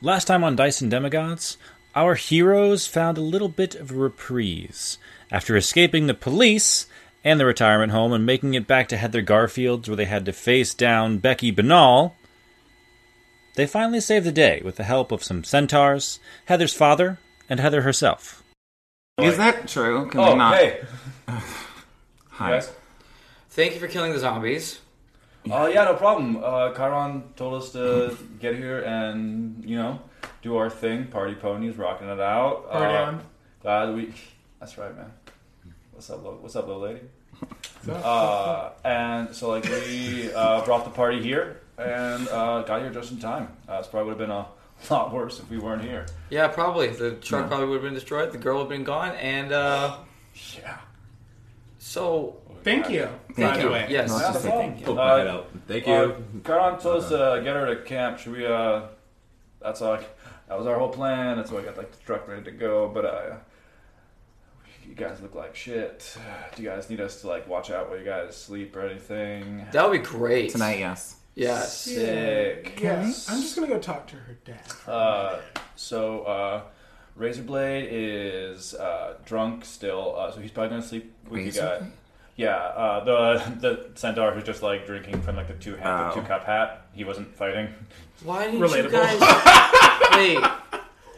Last time on Dice and Demigods, our heroes found a little bit of a reprise. After escaping the police and the retirement home and making it back to Heather Garfield's where they had to face down Becky Banal, they finally saved the day with the help of some centaurs, Heather's father, and Heather herself. Is that true? Can Oh, we not? hey. Hi. Guys. Thank you for killing the zombies. Uh, yeah, no problem. Uh, Chiron told us to get here and, you know, do our thing. Party ponies, rocking it out. Party uh, on. Glad we. That's right, man. What's up, little, what's up, little lady? Uh, and so, like, we uh, brought the party here and uh, got here just in time. Uh, this probably would have been a lot worse if we weren't here. Yeah, probably. The truck probably would have been destroyed. The girl would have been gone. And, uh, Yeah. so, Thank you. Thank by you. the way. yes. Yeah, no problem. Poke Uh, my head out. Thank you. Uh, Chiron told us to get her to camp. Should we? Uh, that's like that was our whole plan. That's why I got like the truck ready to go. But uh, you guys look like shit. Do you guys need us to like watch out while you guys sleep or anything? That would be great. Tonight, yes. Yes. Sick. Yes. I'm just gonna go talk to her dad. Uh, so uh, Razorblade is uh, drunk still, uh, so he's probably gonna sleep with you guys. Razorblade? Yeah, uh, the the centaur who's just like drinking from like the two hand, the Oh. two cup hat. He wasn't fighting. Why didn't Relatable. you guys... Wait.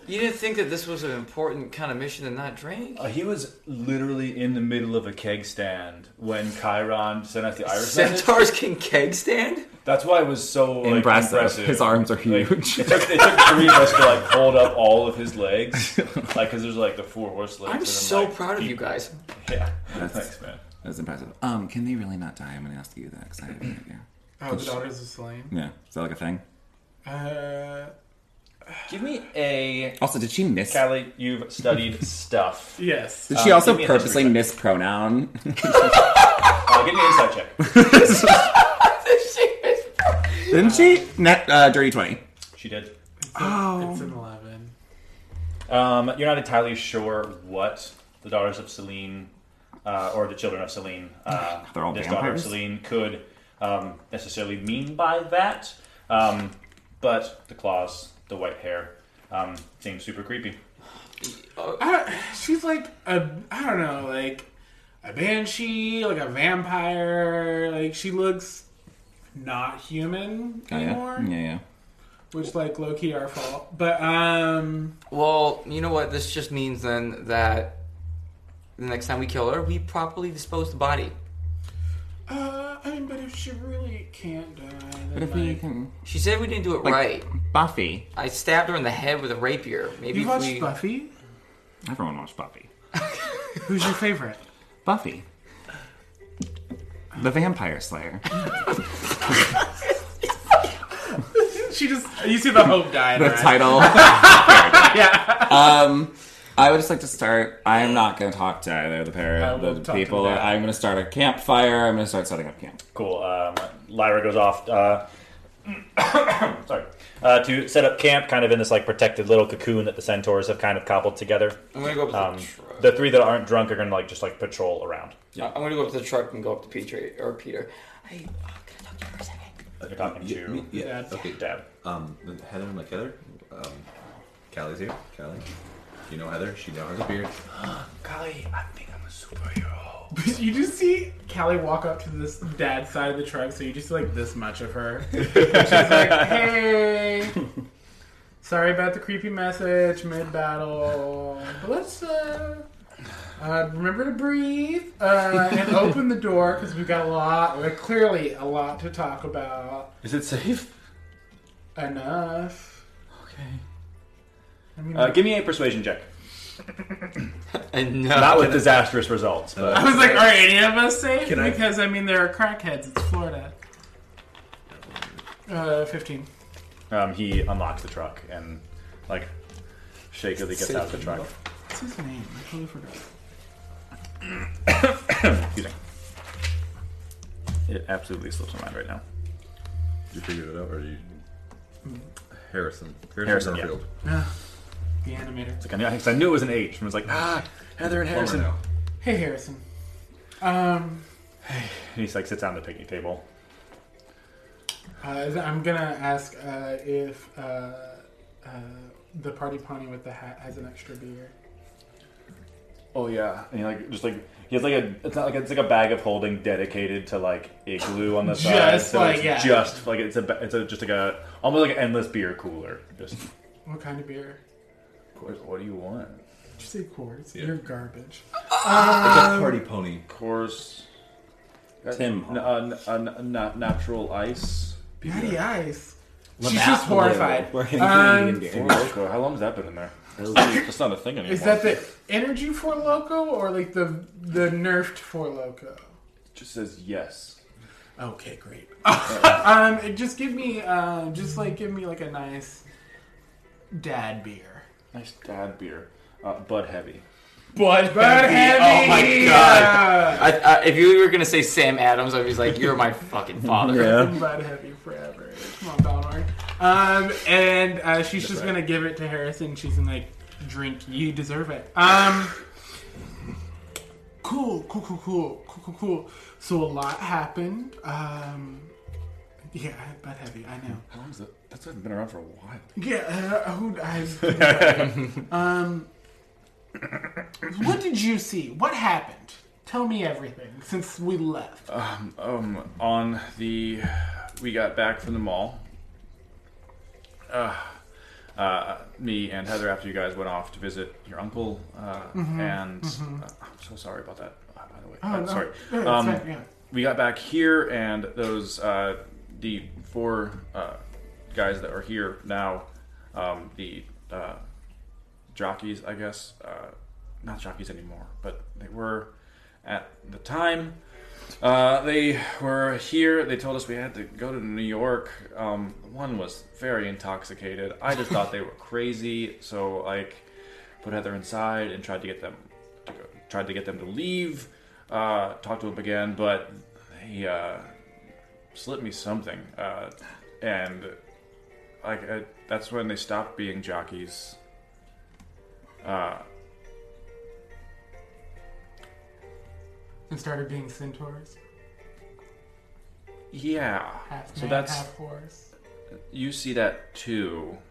You didn't think that this was an important kind of mission to not drink? Uh, he was literally in the middle of a keg stand when Chiron sent us the Iris message. Centaurs can keg stand? That's why it was so like, Impressive. impressive. His arms are Like, huge. it, took, it took three of us to like hold up all of his legs, like because there's like the four horse legs. I'm then, so like, proud of he- you guys. Yeah, That's- thanks, man. That's impressive. Um, can they really not die? I'm gonna ask you that because I have no idea. Oh, the daughters of Selene. Yeah, is that like a thing? Uh, Give me a Also, did she miss? Callie. You've studied stuff. yes. Did she Um, also give me a purposely history mispronoun? Uh, give me an insight check. Didn't she? Net uh, dirty twenty. She did. Oh. It's an 11. Um, you're not entirely sure what the daughters of Selene uh, or the children of Selene, uh, They're all this daughter of vampires? Selene, could um, necessarily mean by that. Um, but the claws, the white hair, um, seems super creepy. I, she's like a, I don't know, like a banshee, like a vampire. Like she looks not human Oh, anymore, yeah, yeah, yeah. which like low key our fault. But um, Well, you know what? This just means then that the next time we kill her, we properly dispose the body. uh, I mean, but if she really can't die, then But if we like, can, She said we didn't do it like right. Buffy. I stabbed her in the head with a rapier. Maybe you if watched we... Buffy. Everyone watched Buffy. Who's your favorite? Buffy. The Vampire Slayer. She just you see the hope die. in the her eyes. title. Yeah. Um, I would just like to start. I am not going to talk to either of the pair I of the talk to people. them. I'm going to start a campfire. I'm going to start setting up camp. Cool. Um, Lyra goes off. Uh, sorry. Uh, to set up camp, kind of in this like protected little cocoon that the centaurs have kind of cobbled together. I'm gonna go up to Um, the truck. the three that aren't drunk are gonna like just like patrol around. I'm gonna go up to the truck and go up to Peter or Peter. Hey, uh, can I talk to you for a second? You're talking Yeah, to me- yeah. Dad. Okay. Dad. Um, Heather, I'm like Heather. Um, Callie's here. Callie. You know Heather. She now has a beard. Golly, I think I'm a superhero. You just see Callie walk up to this dad's side of the truck, so you just see like this much of her. She's like, "Hey, sorry about the creepy message mid battle, but let's uh, uh, remember to breathe uh, and open the door because we've got a lot, we clearly a lot to talk about. Is it safe? Enough. Okay. I mean, Uh, give me a persuasion check. And no, Not with disastrous results, I but was like, are any of us safe? Can I- because I mean, there are crackheads. It's Florida. Uh, fifteen. um, he unlocks the truck and like shakily gets out of the truck. What's his name? I totally forgot. Excuse me. It absolutely slips my mind right now. You figured it out, or you? Harrison. Harrison, yeah. Garfield. Ah, the animator. Like I knew, 'cause I knew it was an H, and I was like, ah, Heather and Harrison. Hey, Harrison. Um, And he's like sits down at the picnic table. uh, I'm gonna ask uh, if uh, uh, the party pony with the hat has an extra beer. Oh yeah, and he like just like he has like a it's not like it's like a bag of holding dedicated to like igloo on the side. Just so like- it's yeah. just like it's a ba- it's a just like a almost like an endless beer cooler. Just What kind of beer? What do you want? Did you say quartz? Yeah. You're garbage. It's a party pony. Course. Tim. N- uh, n- uh, n- na- natural ice. Natty Ice. She's that. just horrified. We're getting Um, Canadian Four beer. Loko. How long has that been in there? Those- That's not a thing anymore. Is that the energy Four Loko or like the the nerfed Four Loko? It just says yes. Okay, great. um, just give me, uh, just like give me like a nice dad beer. Nice dad beer. Uh, Bud Heavy. Bud, But heavy. Oh my god! I, I, if you were gonna say Sam Adams, I'd be like, "You're my fucking father." Yeah. Bud heavy forever. Come on, Balnor. Um, and uh, she's just gonna give it to Harrison. She's gonna like drink. You deserve it. Um, cool, cool, cool, cool, cool, cool, cool. So a lot happened. Um, yeah, Bud heavy. I know. How long is that? That's been around for a while. Yeah, uh, who I, um, what did you see? What happened? Tell me everything since we left. Um, on the, we got back from the mall. Uh, uh, me and Heather, after you guys went off to visit your uncle, uh, and uh, I'm so sorry about that. Uh, by the way, Mm-hmm. Oh, Uh, no. sorry. Yeah, it's Um, yeah. we got back here, and those uh, the four uh, guys that are here now, um, the uh, jockeys, I guess, uh, not jockeys anymore, but they were at the time. Uh, they were here. They told us we had to go to New York. Um, one was very intoxicated. I just thought they were crazy, so like put Heather inside and tried to get them to go, tried to get them to leave. Uh, talked to them again, but they uh, slipped me something, uh, and like uh, that's when they stopped being jockeys. Uh, And started being centaurs. yeah, Half so man, that's half horse. you see that too.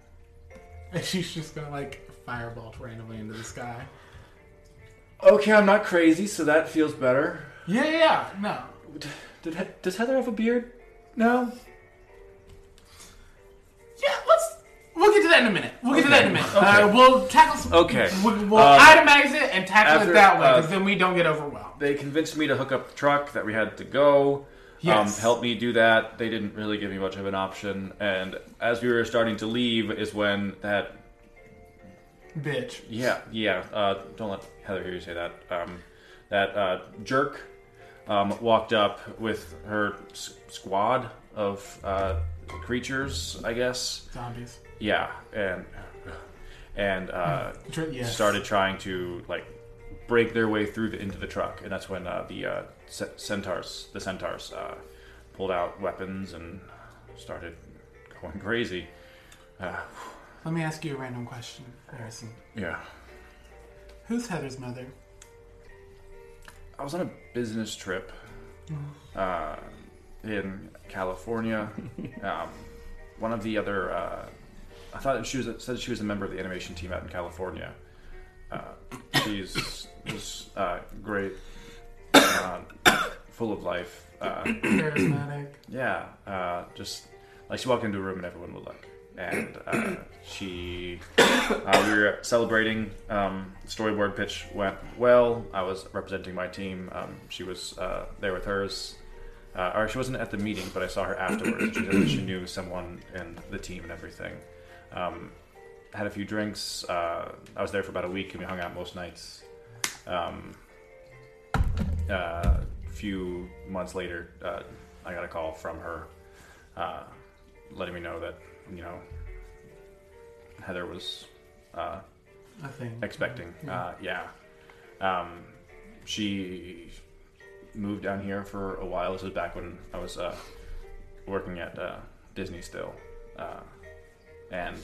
And she's just gonna like firebolt randomly into the sky. Okay, I'm not crazy, so that feels better. Yeah, yeah, yeah. No. Did, does Heather have a beard? No. Yeah, let's. We'll get to that in a minute. We'll get to that in a minute. Okay. Uh, we'll tackle some. Okay. We'll, we'll Uh, itemize it and tackle after, it that way, uh, because then we don't get overwhelmed. They convinced me to hook up the truck that we had to go. Yes. Um, help me do that. They didn't really give me much of an option. And as we were starting to leave, is when that Bitch. Yeah, yeah. Uh, don't let Heather hear you say that. Um, that uh, jerk um, walked up with her s- squad of uh, creatures, I guess. Zombies. Yeah, and and uh, yes. started trying to like break their way through the, into the truck, and that's when uh, the uh, ce- centaurs, the centaurs, uh, pulled out weapons and started going crazy. Uh, Let me ask you a random question, Harrison. yeah. Who's Heather's mother? I was on a business trip uh, in California. um, one of the other, uh, I thought she was said she was a member of the animation team out in California. Uh, she's was uh, great, uh, full of life. Uh, Charismatic. yeah, uh, just like she walked into a room and everyone would look. And uh, she, uh, we were celebrating. Um, storyboard pitch went well. I was representing my team. Um, she was uh, there with hers. Uh, or she wasn't at the meeting, but I saw her afterwards. She said that she knew someone in the team and everything. Um, had a few drinks. Uh, I was there for about a week, and we hung out most nights. Um, uh, a few months later, uh, I got a call from her, uh, letting me know that you know Heather was uh, I think. expecting. Uh, yeah. Um, she moved down here for a while. This was back when I was uh, working at uh, Disney still. Uh, and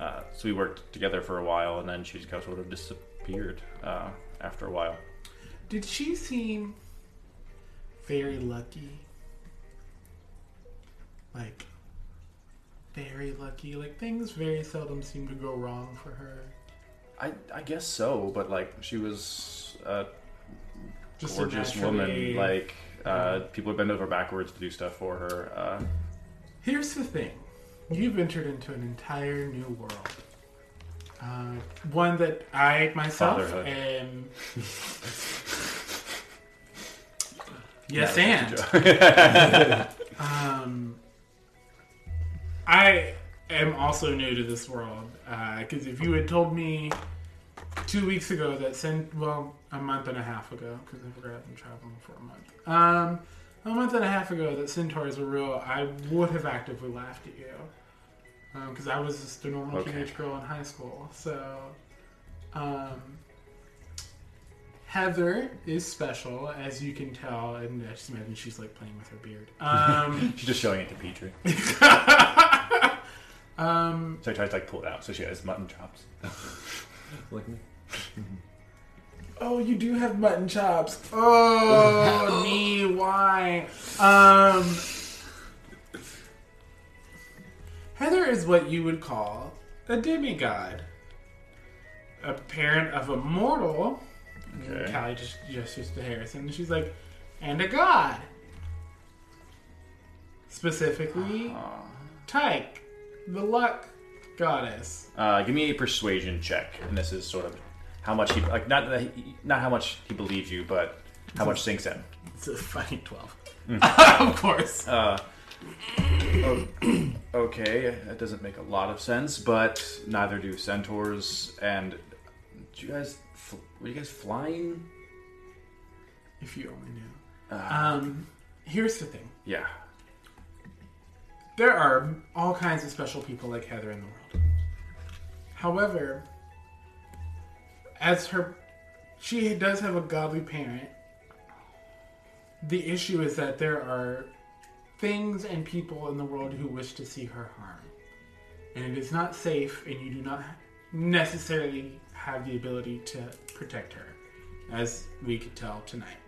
uh, so we worked together for a while, and then she just kind of sort of disappeared uh, after a while. Did she seem very lucky? Like, very lucky? Like, things very seldom seem to go wrong for her. I, I guess so, but like she was a Just a gorgeous woman. Like uh, people would bend over backwards to do stuff for her. Uh, Here's the thing you've entered into an entire new world. Uh, one that I myself Fatherhood. am. yes, and. um, I am also new to this world because if you had told me two weeks ago that sent, well a month and a half ago because I forgot I've been traveling for a month. Um, a month and a half ago that centaurs were real, I would have actively laughed at you because I was just a normal Okay. teenage girl in high school. So, um, Heather is special, as you can tell, and I just imagine she's like playing with her beard. Um, she's just showing it to Petrie. um, So I tried to like pull it out, so she has mutton chops. Like me. Oh, you do have mutton chops. Oh, me, why? Um, Heather is what you would call a demigod, a parent of a mortal. And Okay. Callie just gestures to Harrison, and she's like, and a god. Specifically, Tyche, the luck goddess. Uh, give me a persuasion check, and this is sort of how much he like not that he, not how much he believes you, but how much sinks in. It's a fucking 12. Mm. of course. Uh, o- okay, that doesn't make a lot of sense, but neither do centaurs. And do you guys fl- were you guys flying? If you only knew. Uh, Um, here's the thing. yeah. There are all kinds of special people like Heather in the world. However, as her, she does have a godly parent. The issue is that there are things and people in the world who wish to see her harm. And it is not safe, and you do not necessarily have the ability to protect her, as we could tell tonight.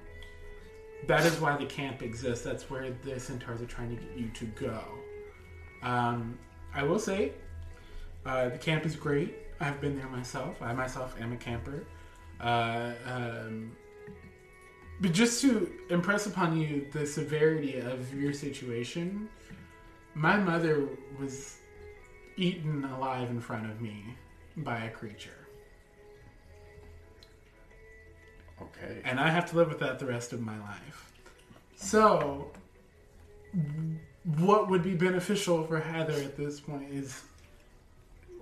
That is why the camp exists. That's where the centaurs are trying to get you to go. Um, I will say, uh, the camp is great. I've been there myself. I myself am a camper. Uh, um, but just to impress upon you the severity of your situation, my mother was eaten alive in front of me by a creature. Okay. and I have to live with that the rest of my life. So, what would be beneficial for Heather at this point is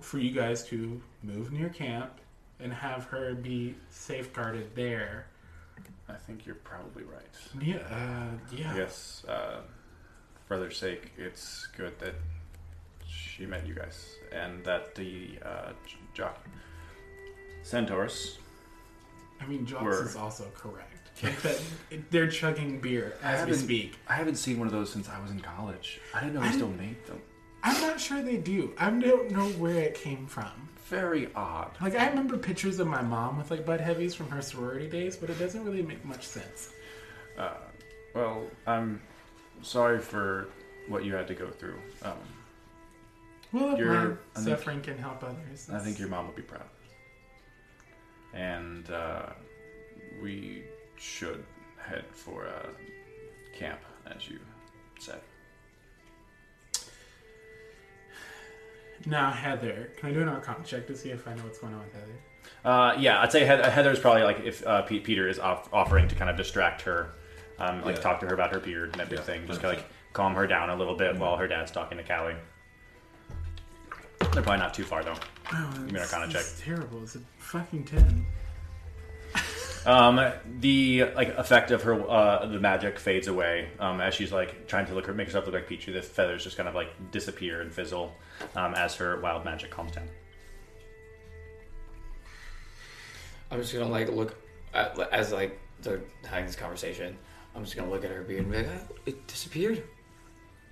for you guys to move near camp and have her be safeguarded there. I think you're probably right. Yeah, uh, yeah. Yes. Uh, for their sake, it's good that she met you guys, and that the uh, jock centaurs. I mean, Jox Were- is also correct. That, they're chugging beer as we speak. I haven't seen one of those since I was in college. I didn't know they I still didn't- made them. I'm not sure they do. I don't know where it came from. Very odd. Like I remember pictures of my mom with like Bud Heavies from her sorority days, but it doesn't really make much sense. Uh, well, I'm sorry for what you had to go through. Um, Well, if You're- my think- suffering can help others. I think your mom would be proud. And uh, we should head for uh, camp, as you said. Now, Heather, can I do an Arcana check to see if I know what's going on with Heather? Uh, yeah, I'd say Heather, Heather's probably like if uh, Pete, Peter is off, offering to kind of distract her, um, like Yeah. talk to her about her beard and everything, just kind of like calm her down a little bit while her dad's talking to Callie. They're probably not too far though. Oh, Give me an it's- Arcana check. It's terrible. It's a fucking ten. Um, the like effect of her uh, the magic fades away um, as she's like trying to look make herself look like Pichu. The feathers just kind of like disappear and fizzle um, as her wild magic calms down. I'm just gonna like look at, as like they're having this conversation. I'm just gonna look at her beard and be like, "Ah, "It disappeared.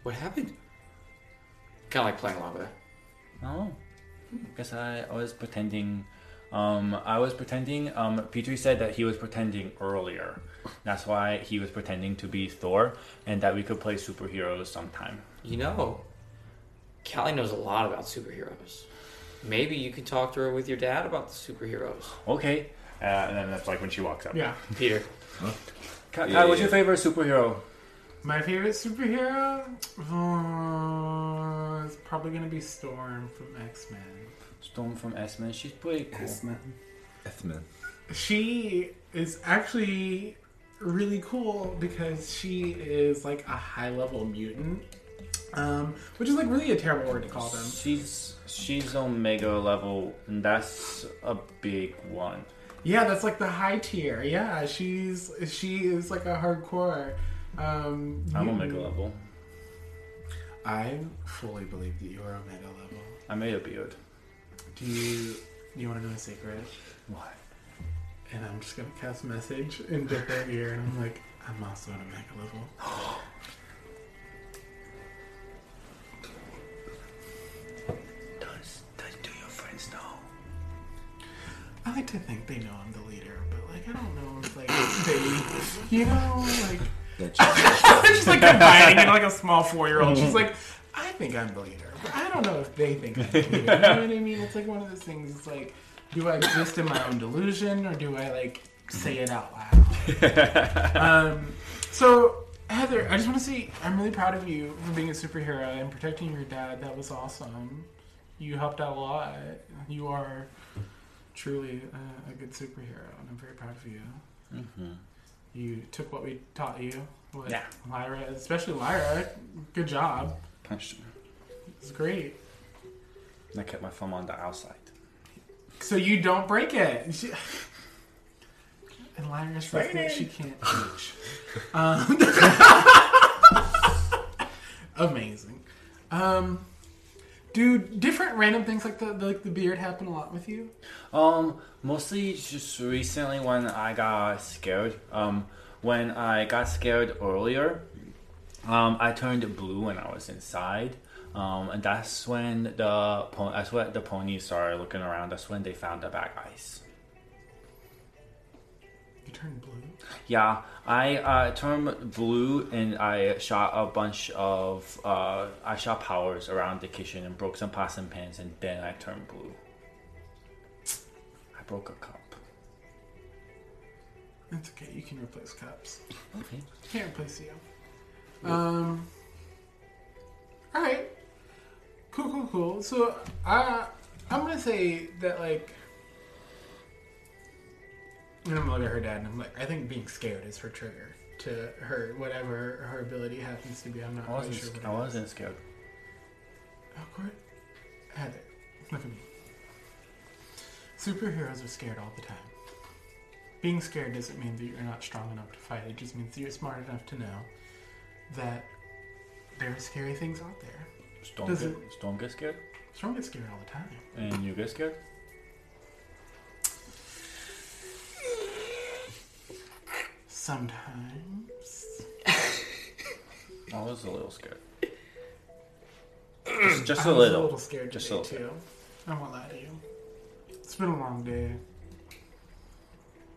What happened?" Kind of like playing along with her. Oh, guess I, I was pretending. Um, I was pretending. Um, Petrie said that he was pretending earlier. That's why he was pretending to be Thor, and that we could play superheroes sometime. You know, Callie knows a lot about superheroes. Maybe you could talk to her with your dad about the superheroes. Okay, uh, and then that's like when she walks up. Yeah. Peter, Kai, Yeah, what's yeah. your favorite superhero? My favorite superhero? Uh, it's probably gonna be Storm from X Men. Storm from X Men. She's pretty cool. X Men. X Men. She is actually really cool because she is like a high level mutant. Um, which is like really a terrible word to call them. She's she's Omega level, and that's a big one. Yeah, that's like the high tier. Yeah, she's she is like a hardcore. Um, I'm. Omega level. I fully believe that you are Omega level. I made a beard. Do you do you want to know a secret? What? And I'm just gonna cast message into her ear, and I'm like, I'm also an Omega level. I like to think they know I'm the leader, but like I don't know if like they, you know, like just like confiding in like a small four year old. She's like, I think I'm the leader, but I don't know if they think I'm the leader. You know what I mean? It's like one of those things. It's like, do I exist in my own delusion, or do I like say it out loud? um, so. Heather, I just want to say I'm really proud of you for being a superhero and protecting your dad. That was awesome. You helped out a lot. You are truly a, a good superhero, and I'm very proud of you. Mm-hmm. You took what we taught you. With Yeah. Lyra, especially Lyra. Good job. Punched him. It's great. And I kept my thumb on the outside. So you don't break it. She, and Lyra says that she can't teach. Um, amazing. Um, do different random things like the, the like the beard happen a lot with you? Um, mostly just recently when I got scared. Um, when I got scared earlier, um, I turned blue when I was inside. Um, and that's when the that's when the ponies started looking around. That's when they found the bag ice. You turned blue. Yeah, I uh, turned blue and I shot a bunch of uh, I shot powers around the kitchen and broke some pots and pans and then I turned blue. I broke a cup. It's okay. You can replace cups. Okay. Can't replace you. Um. All right. Cool, cool, cool. So, I I'm gonna say that like. And I'm gonna at her dad, and I'm like, I think being scared is her trigger to her whatever her ability happens to be. I'm not I wasn't. sure. What I it is. wasn't scared. Oh, Court. Heather, look at me. Superheroes are scared all the time. Being scared doesn't mean that you're not strong enough to fight. It just means that you're smart enough to know that there are scary things out there. Storm Does get, Storm get scared, Storm gets scared all the time. and you get scared. Sometimes. I was a little scared. Just, just I a was little. a little scared Just today, a little. too. I won't lie to you. It's been a long day.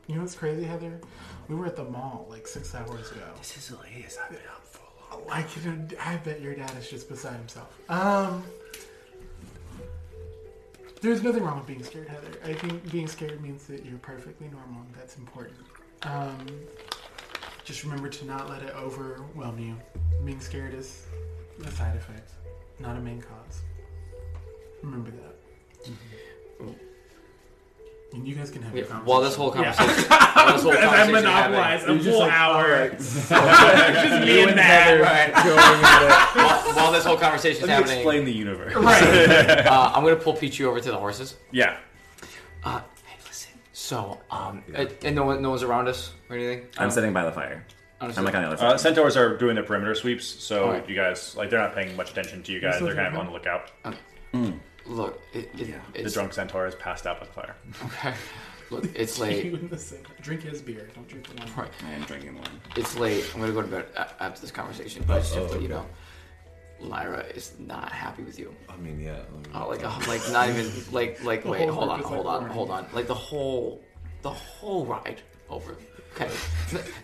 You know what's crazy, Heather? We were at the mall like six hours ago. This is the latest I've been up for long. I can. I bet your dad is just beside himself. Um, there's nothing wrong with being scared, Heather. I think being scared means that you're perfectly normal, and that's important. Um, just remember to not let it overwhelm you. Being scared is a side effect, not a main cause. Remember that. And you guys can have your Yeah, conversation. while this whole Yeah. conversation, while this whole As I conversation monopolize happening- a full hour. just me and and Matt. Right. going at while, while this whole conversation is Let me happening, explain the universe. Right. uh, I'm gonna pull Pichu over to the horses. Yeah. Uh, hey, listen. So, um, uh, and no one, no one's around us or anything. I'm sitting by the fire. Honestly. I'm like on the other Uh, side. centaurs are doing their perimeter sweeps, so Alright. you guys like they're not paying much attention to you guys. They're kind of on the lookout. Look, it, it, The it's drunk centaur is passed out by the fire. okay. Look, it's You late. in the same. Drink his beer. Don't drink the one. Right. I am drinking one. It's late. I'm gonna go to bed after this conversation. But just to let you know, Lyra is not happy with you. I mean, yeah. Oh, like, uh, like not even like, like. The Wait, hold on, is, like, hold on, hold on. Like the whole, the whole ride over. Okay.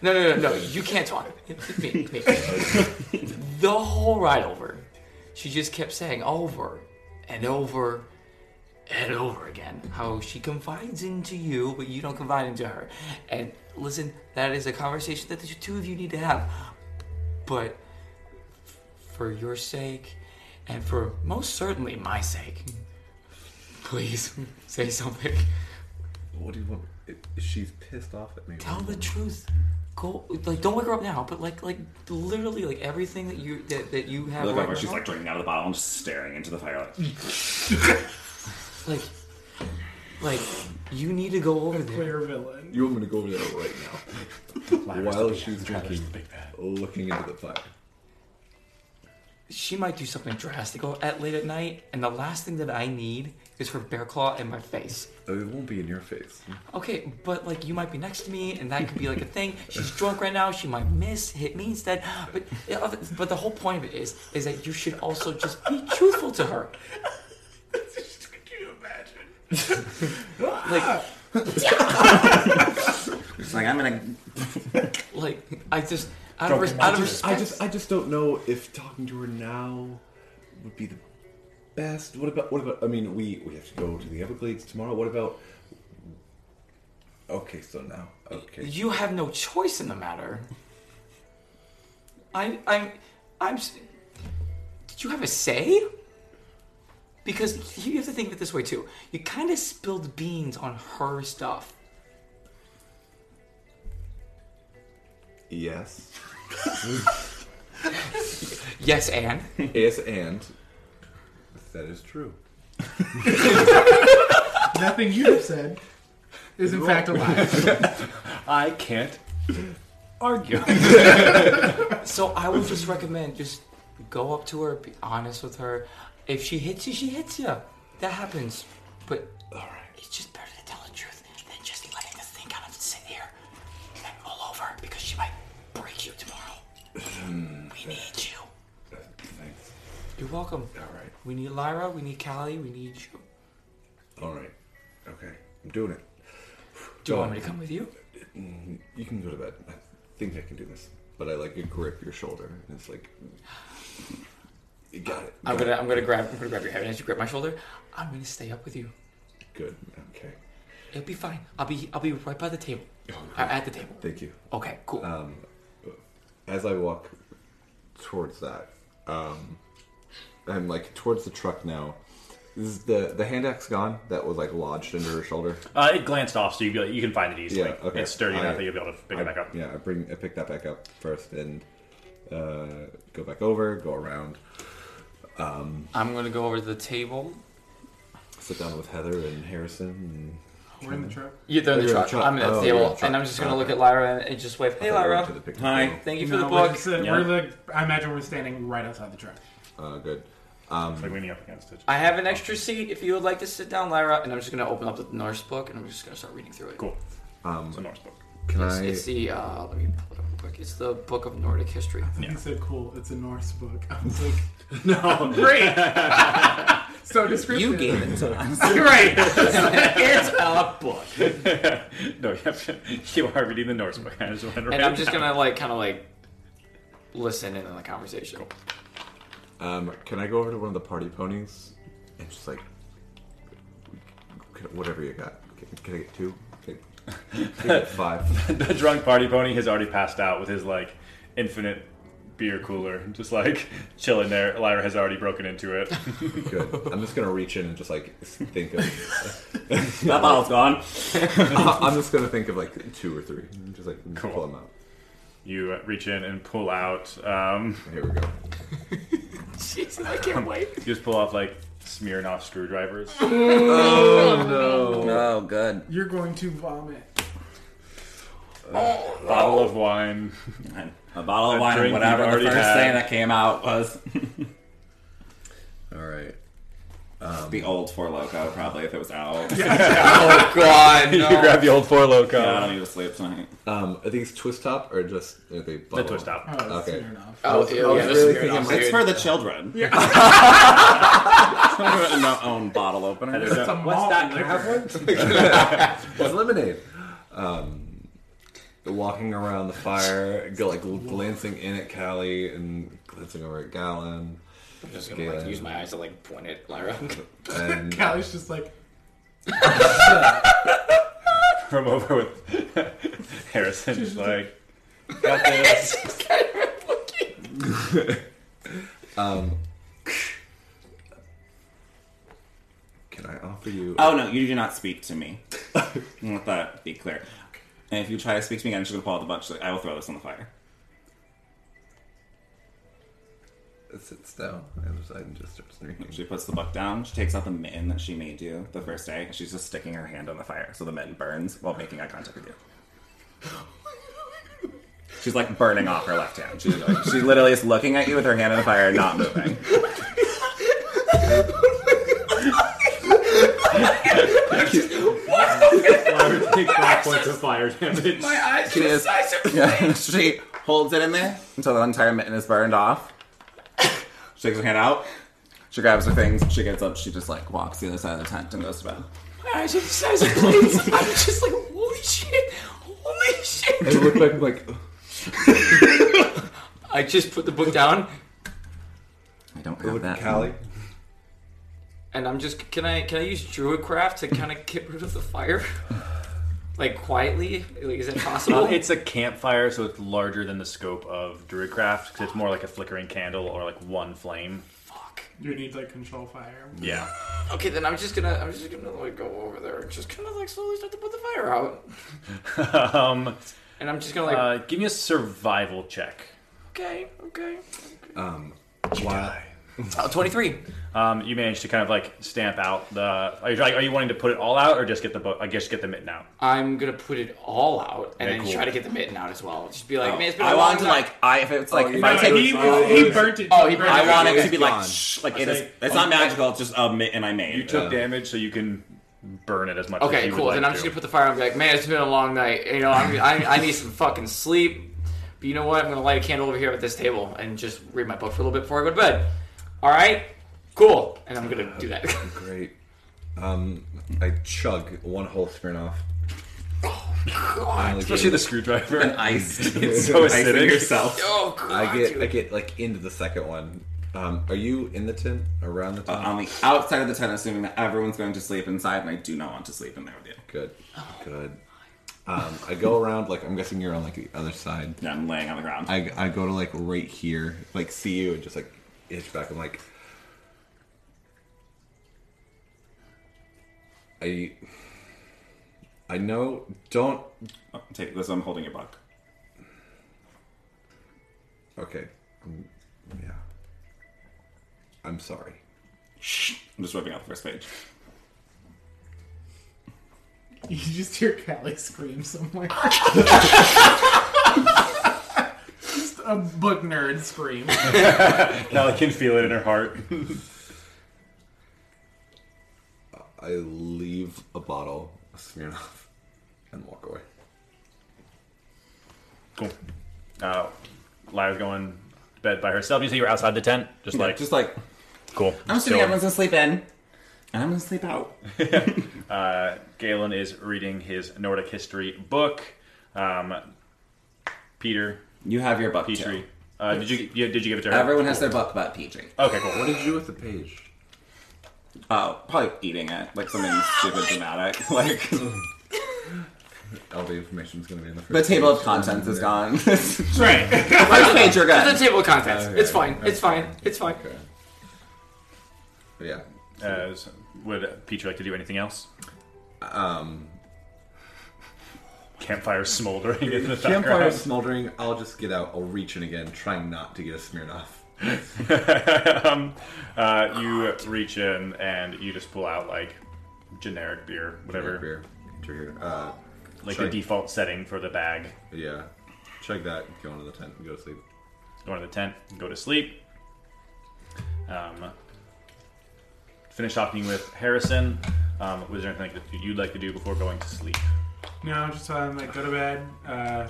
No, no, no, no. You can't talk. Me, me. The whole ride over, she just kept saying over and over and over again how she confides into you, but you don't confide into her. And listen, that is a conversation that the two of you need to have. But for your sake, and for most certainly my sake, please say something. What do you want? She's pissed off at me. Tell the truth. Go like don't wake her up now, but like like literally like everything that you that, that you have Look right over, she's like drinking out of the bottle and just staring into the fire. Like, like like you need to go over there. Clear villain. You want me to go over there right now? While she's drinking, looking into the fire. She might do something drastic at late at night, and the last thing that I need is for bear claw in my face. Oh, It won't be in your face. Okay, but like you might be next to me, and that could be like a thing. She's drunk right now. She might miss, hit me instead. But but the whole point of it is is that you should also just be truthful to her. Can you imagine? Like she's like, I'm gonna. like I just out of, res- out of I just, I just don't know if talking to her now would be the best. What about, what about? I mean, we we have to go to the Everglades tomorrow. What about? Okay, so now, okay. You have no choice in the matter. I, I'm, I'm. s- Did you have a say? Because you have to think of it this way too. You kind of spilled beans on her stuff. Yes, Yes, Anne. yes, and that is true. Nothing you have said is in fact a lie. I can't argue. So I would just recommend just go up to her, be honest with her. If she hits you, she hits you. That happens. But it's just better to tell the truth than just letting the thing kind of sit here and mull over because she might break you tomorrow. we need you. Thanks. You're welcome. All right, We need Lyra. We need Callie. We need you. all right, okay. I'm doing it. Do you want me to come with you? Mm, You can go to bed. I think I can do this. But I like to grip your shoulder, and it's like, you got it. I'm got gonna it. I'm gonna grab I'm gonna grab your head and as you grab my shoulder, I'm gonna stay up with you. Good. Okay. It'll be fine. I'll be I'll be right by the table. Oh, Uh, at the table. Thank you. Okay, cool. Um, as I walk towards that, um, I'm like towards the truck now. Is the the hand axe gone? That was like lodged into her shoulder. Uh, it glanced off, so you, like, you can find it easily. Yeah, okay. It's sturdy I- enough that you'll be able to pick I, it back up. Yeah, I bring I pick that back up first and uh, go back over, go around, I'm gonna go over to the table. sit down with Heather and Harrison. We're in the truck. Yeah, they're in Oh, the you're in truck. the truck. I'm at the Oh, table, you're the and I'm just gonna look at Lyra and, and just wave. Hey, I thought we Lyra. to the picnic Hi. Thank you for No, the we're book. just, uh, Yeah. we're the, I imagine we're standing right outside the truck. Uh, good. It's like leaning up against it. I have an extra seat if you would like to sit down, Lyra. And I'm just gonna open up the Norse book, and I'm just gonna start reading through it. Cool. Um, It's a Norse book. can It's, I? it's the uh, let me pull it up real quick. It's the book of Nordic history. He said, "Cool, it's a Norse book." I was like, "No, great." so descriptive. You gave it to us. right. it's a book. no, you, have to, you are reading the Norse book. I just wanted to And I'm just gonna like kind of like listen in on the conversation. Um, can I go over to one of the party ponies and just like whatever you got? Can, can I get two? Can, can I get five? the drunk party pony has already passed out with his like infinite beer cooler, just like chilling there. Lyra has already broken into it. Good. I'm just gonna reach in and just like think of. That bottle's gone. I'm just gonna think of like two or three, just like Cool. pull them out. You uh, reach in and pull out. Um, Here we go. Jesus, I can't wait. you just pull off like Smirnoff screwdrivers. Oh, no! Oh, no, good. You're going to vomit. Uh, bottle of wine. A bottle A of wine, drink or whatever you've the already first had. thing that came out was All right. The old Four Loko, probably if it was out. Oh God, You grab the old Four Loko. Yeah, I don't need to sleep tonight. Um, are these twist top or just are they the twist top. Oh, Okay. okay. Oh, was- ew, yeah, really this thinking is It's for the children. Yeah. no own bottle opener. It's a malt liquor. It's lemonade. Um, walking around the fire, like glancing in at Callie and glancing over at Galen, I'm just gonna like Yeah. use my eyes to like point at Lyra. and Callie's just like, From over with Harrison, just like, got this. um, can I offer you? Oh no, you do not speak to me. Let that be clear. And if you try to speak to me again, I'm just gonna pull out the bunch. I will throw this on the fire. Sits down and just, and just starts drinking. She puts the book down. She takes out the mitten that she made you the first day, and she's just sticking her hand on the fire, so the mitten burns while making eye contact with you. She's like burning off her left hand. She's like, she literally is looking at you with her hand on the fire, and not moving. Take five points of fire damage. My eyes She is. Yeah, she holds it in there until the entire mitten is burned off. She takes her hand out. She grabs her things. She gets up. She just like walks the other side of the tent and goes to bed. My eyes are the size of plates. I'm just like, holy shit, holy shit. I look back like I just put the book down, I don't I have that. Callie. and I'm just can I can I use druidcraft to kind of get rid of the fire, like quietly? Like, is it possible? It's a campfire, so it's larger than the scope of Druidcraft, because it's more like a flickering candle or like one flame. fuck. you need like control fire. Yeah. Okay, then I'm just gonna I'm just gonna like go over there and just kind of like slowly start to put the fire out, um, and I'm just gonna like uh, give me a survival check. okay okay. Um, while, Oh, 23. Um, you managed to kind of like stamp out the. Are you, are you wanting to put it all out, or just get the book? I guess get the mitten out. I'm gonna put it all out and Okay, then cool. try to get the mitten out as well. Just be like, Oh, man, it's been a I long want to time. like I if it's like Oh, if I take he, Oh, he burnt it. Oh, he burnt burnt I want it It's to be like gone. shh, like I it is. say- It's not magical. It's just a mitten I made. You took Yeah. damage, so you can burn it as much. as Okay, you cool. Would Then I'm just to. gonna put the fire on and be like, man, it's been a long night. You know, I'm, I, I need some fucking sleep. But you know what? I'm gonna light a candle over here at this table and just read my book for a little bit before I go to bed. All right, cool. And I'm gonna do that. great. Um, I chug one whole Smirnoff. God. Especially the screwdriver. An ice. It's so Icing acidic. yourself. Oh god. I get dude. I get like into the second one. Um, are you in the tent? Around the Uh, tent? on the outside of the tent, assuming that everyone's going to sleep inside, and I do not want to sleep in there with you. Good. Good. Um, I go around like I'm guessing you're on like the other side. Yeah, I'm laying on the ground. I, I go to like right here, like see you, and just like itch back. I'm like, I I know. Don't. Oh, take this. I'm holding your book. Okay. Yeah. I'm sorry. I'm just ripping out the first page. You just hear Callie scream somewhere. just a book nerd scream. Now I can feel it in her heart. I leave a bottle of Smirnoff and walk away. Cool. Uh, Lyra's going to bed by herself. You say you were outside the tent, just like just like cool. I'm assuming Still- everyone's gonna sleep in, and I'm gonna sleep out. Uh, Galen is reading his Nordic history book. Um, Peter You have your book Petrie. too. Uh, did you, you did you give it to her? Everyone has their book about Petrie. Okay, cool. What did you do with the page? Oh, probably eating it, like something stupid dramatic. Like all the information is going to be in the first The table of page. contents is Yeah. gone. First Right. page, you're It's good. a table of contents. Okay. It's fine. It's fine. It's fine. Okay. But yeah. Uh, so would Peach like to do anything else? Um, Campfire smoldering in the campfire background. smoldering. I'll just get out. I'll reach in again, trying not to get a Smirnoff. um, uh, you reach in and you just pull out like generic beer, whatever, Beer. Uh, like chug- the default setting for the bag. Yeah. Chug that. Go into the tent and go to sleep. Go into the tent, go to sleep. Um, finish talking with Harrison. Um, was there anything that you'd like to do before going to sleep? No, just him like go to bed. Uh,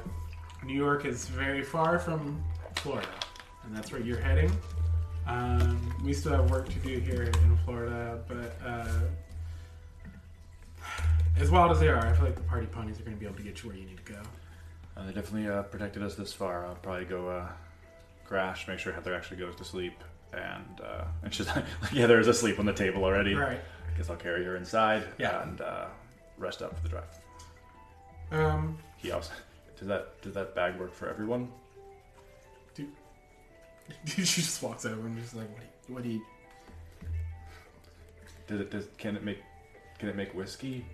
New York is very far from Florida, and that's where you're heading. Um, we still have work to do here in Florida, but uh, as wild as they are, I feel like the party ponies are going to be able to get you where you need to go. Uh, they definitely uh, protected us this far. I'll probably go uh, crash, make sure Heather actually goes to sleep, and uh, and she's like, yeah, there's asleep on the table already. Right. I guess I'll carry her inside Yeah. and uh, rest up for the drive. Um, He also does that. Does that bag work for everyone? Dude, she just walks over and just like, what do you, what do you Does it? Does, can it make? Can it make whiskey?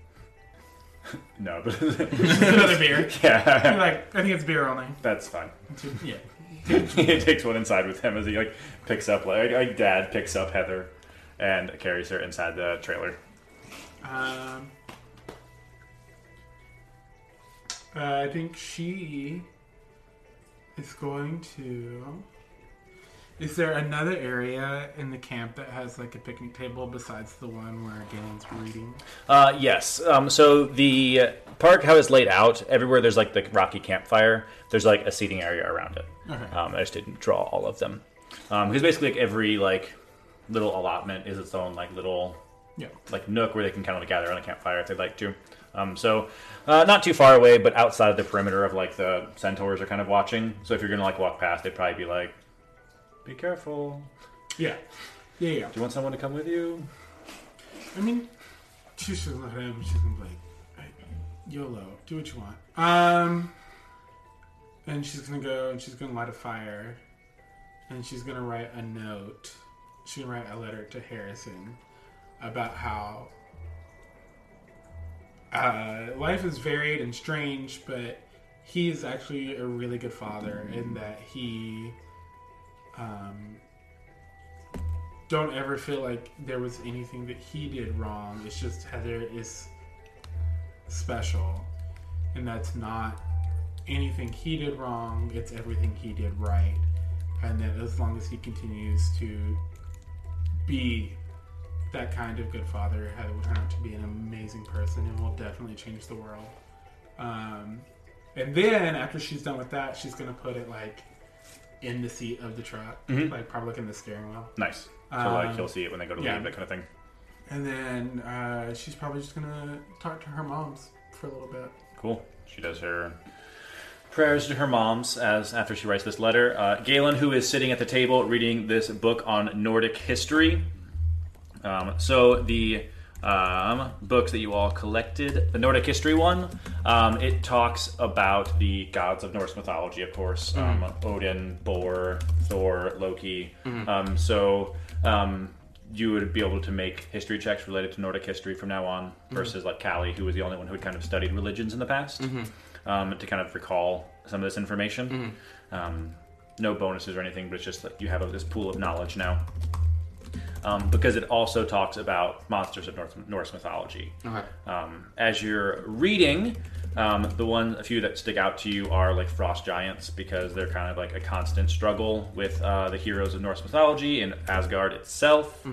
no, but another beer? yeah, You're like, I think it's beer only. that's fine. Yeah. he takes one inside with him as he like picks up like, like dad picks up Heather and carries her inside the trailer. Um, uh, I think she is going to. Is there another area in the camp that has like a picnic table besides the one where Galen's reading? Uh, yes. Um, so the park, how it's laid out, everywhere there's like the rocky campfire. There's like a seating area around it. Okay. Um, I just didn't draw all of them um, because basically like every like little allotment is its own like little Yeah. like nook where they can kind of gather on a campfire if they'd like to. Um, so uh, not too far away, but outside of the perimeter of like the centaurs are kind of watching. So if you're gonna like walk past, they'd probably be like, "Be careful. Yeah. Yeah, yeah. Do you want someone to come with you?" I mean, she's just look at him. She's gonna be like, "Hey, "YOLO, do what you want." Um, and she's gonna go and she's gonna light a fire, and she's gonna write a note. She's gonna write a letter to Harrison about how uh, life is varied and strange, but he is actually a really good father in that he. Um, don't ever feel like there was anything that he did wrong. It's just Heather is special, and that's not anything he did wrong. It's everything he did right, and that as long as he continues to be that kind of good father, Heather will turn out to be an amazing person and will definitely change the world. Um, and then after she's done with that, she's gonna put it like in the seat of the truck, like probably like in the steering wheel. Nice. So like Um, he'll see it when they go to yeah. leave, that kind of thing. And then uh, she's probably just gonna talk to her moms for a little bit. Cool. She does her prayers to her moms as after she writes this letter. Uh, Galen, who is sitting at the table reading this book on Nordic history. Um, so the um, books that you all collected, the Nordic history one, um, it talks about the gods of Norse mythology, of course, um, Odin, Bor, Thor, Loki. Um, so um, you would be able to make history checks related to Nordic history from now on, versus like Callie, who was the only one who had kind of studied religions in the past, um, to kind of recall some of this information. Um, no bonuses or anything, but it's just that you have this pool of knowledge now um, because it also talks about monsters of North, Norse mythology. Okay. Um, as you're reading, um, the one, a few that stick out to you are like frost giants because they're kind of like a constant struggle with uh, the heroes of Norse mythology and Asgard itself.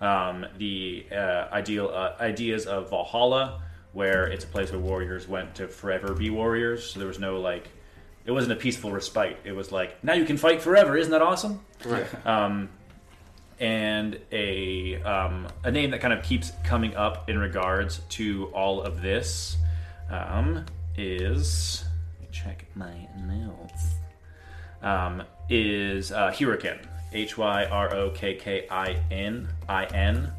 Um, the uh, ideal uh, ideas of Valhalla, where it's a place where warriors went to forever be warriors. So there was no like, it wasn't a peaceful respite. It was like now you can fight forever. Isn't that awesome? Right. um, and a um, a name that kind of keeps coming up in regards to all of this um, is let me check my notes um, is uh, Hyrrokkin H Y R O K K I N I N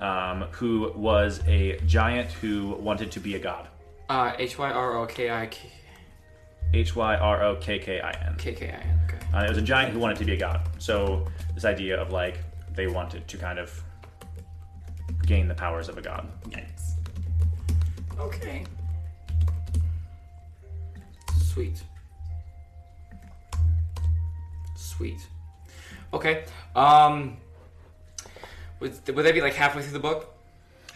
um, who was a giant who wanted to be a god Uh, H Y R O K I K H Y R O K K I N. K K I N. Okay. Uh, it was a giant who wanted to be a god. So this idea of like they wanted to kind of gain the powers of a god. Yikes. Okay. Sweet. Sweet. Okay. Um. Would, would that be like halfway through the book?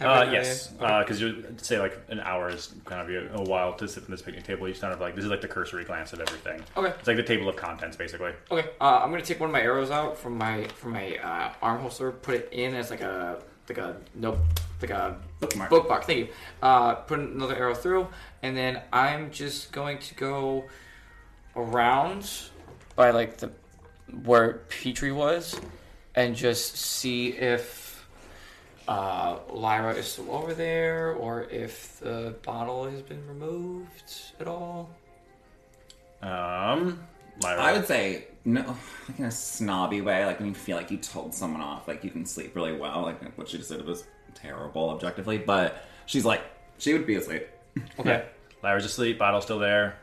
Uh, yes, because you say like an hour is kind of a, a while to sit in this picnic table. You kind of like this is like the cursory glance at everything. Okay. It's like the table of contents, basically. Okay, uh, I'm gonna take one of my arrows out from my from my uh, arm holster, put it in as like a like a nope like a Bookmark. bookmark. Thank you. Uh, put another arrow through, and then I'm just going to go around by like the where Petrie was, and just see if uh, Lyra is still over there, or if the bottle has been removed at all. Um, Lyra. I would say no, like in a snobby way. Like when you feel like you told someone off, like you can sleep really well. Like what she just did was terrible objectively, but she's like she would be asleep. Okay. Lyra's asleep. Bottle's still there.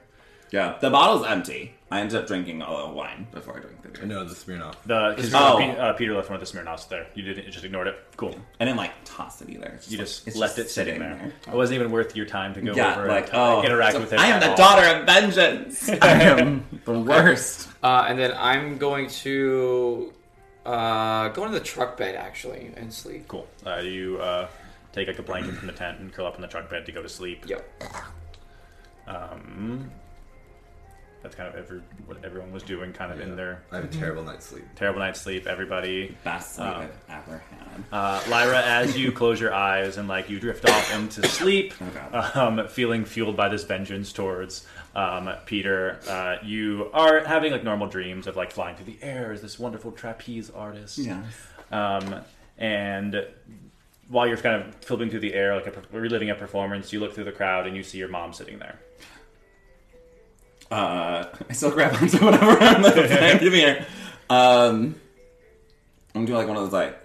Yeah, the bottle's empty. I ended up drinking a little wine before I drank the beer, No, the Smirnoff. The because Oh. uh, Peter left one of the Smirnoffs there. You didn't you just ignored it. Cool. I didn't like toss it either. It's You like- just it's left just it sitting, there. It wasn't even worth your time to go Yeah, over like and oh, interact so with it. I am at the all. daughter of vengeance. I am the worst. Uh, and then I'm going to uh, go into the truck bed actually and sleep. Cool. Uh, you uh, take like a blanket from the tent and curl up in the truck bed to go to sleep. Yep. Um, that's kind of every, what everyone was doing, kind of in there. I have a terrible night's sleep. terrible night's sleep. Everybody. Best sleep Um, I've ever had. Uh, Lyra, as you close your eyes and like you drift off into sleep, Okay. um, feeling fueled by this vengeance towards um, Peter, uh, you are having like normal dreams of like flying through the air as this wonderful trapeze artist. Yes. Um, and while you're kind of flipping through the air, like a, reliving a performance, you look through the crowd and you see your mom sitting there. Uh, I still grab onto whatever I'm like, give me here. Um, I'm doing like one of those like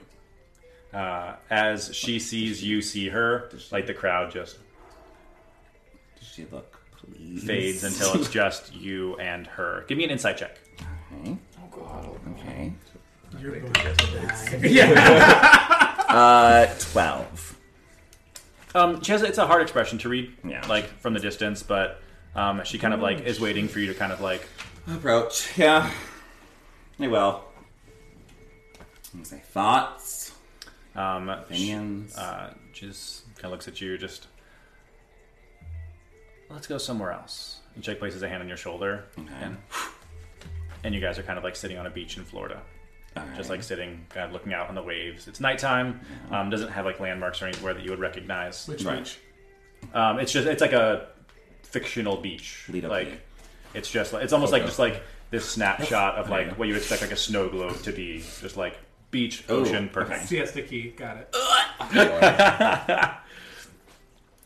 Uh, as she sees you see her, like the crowd just Does she look please? fades until it's just you and her. Give me an insight check. Okay. Oh god. okay. You're going to die. Uh, twelve. Um, she has it's a hard expression to read, Yeah. like from the distance, but um, she kind of like is waiting for you to kind of like Approach. Yeah. I will. I'm gonna say thoughts, um, she, uh, she just kind of looks at you, just let's go somewhere else. And Jake places a hand on your shoulder, Okay. and and you guys are kind of like sitting on a beach in Florida. Alright. Just like sitting, kind of looking out on the waves. It's nighttime. Um, doesn't have like landmarks or anywhere that you would recognize. Which Right. beach? Um, it's just it's like a fictional beach. Lead up like to you. it's just like it's almost like Okay. just like this snapshot of like what you would expect like a snow globe to be. Just like beach, Oh, ocean, okay. perfect. Siesta Key. Got it.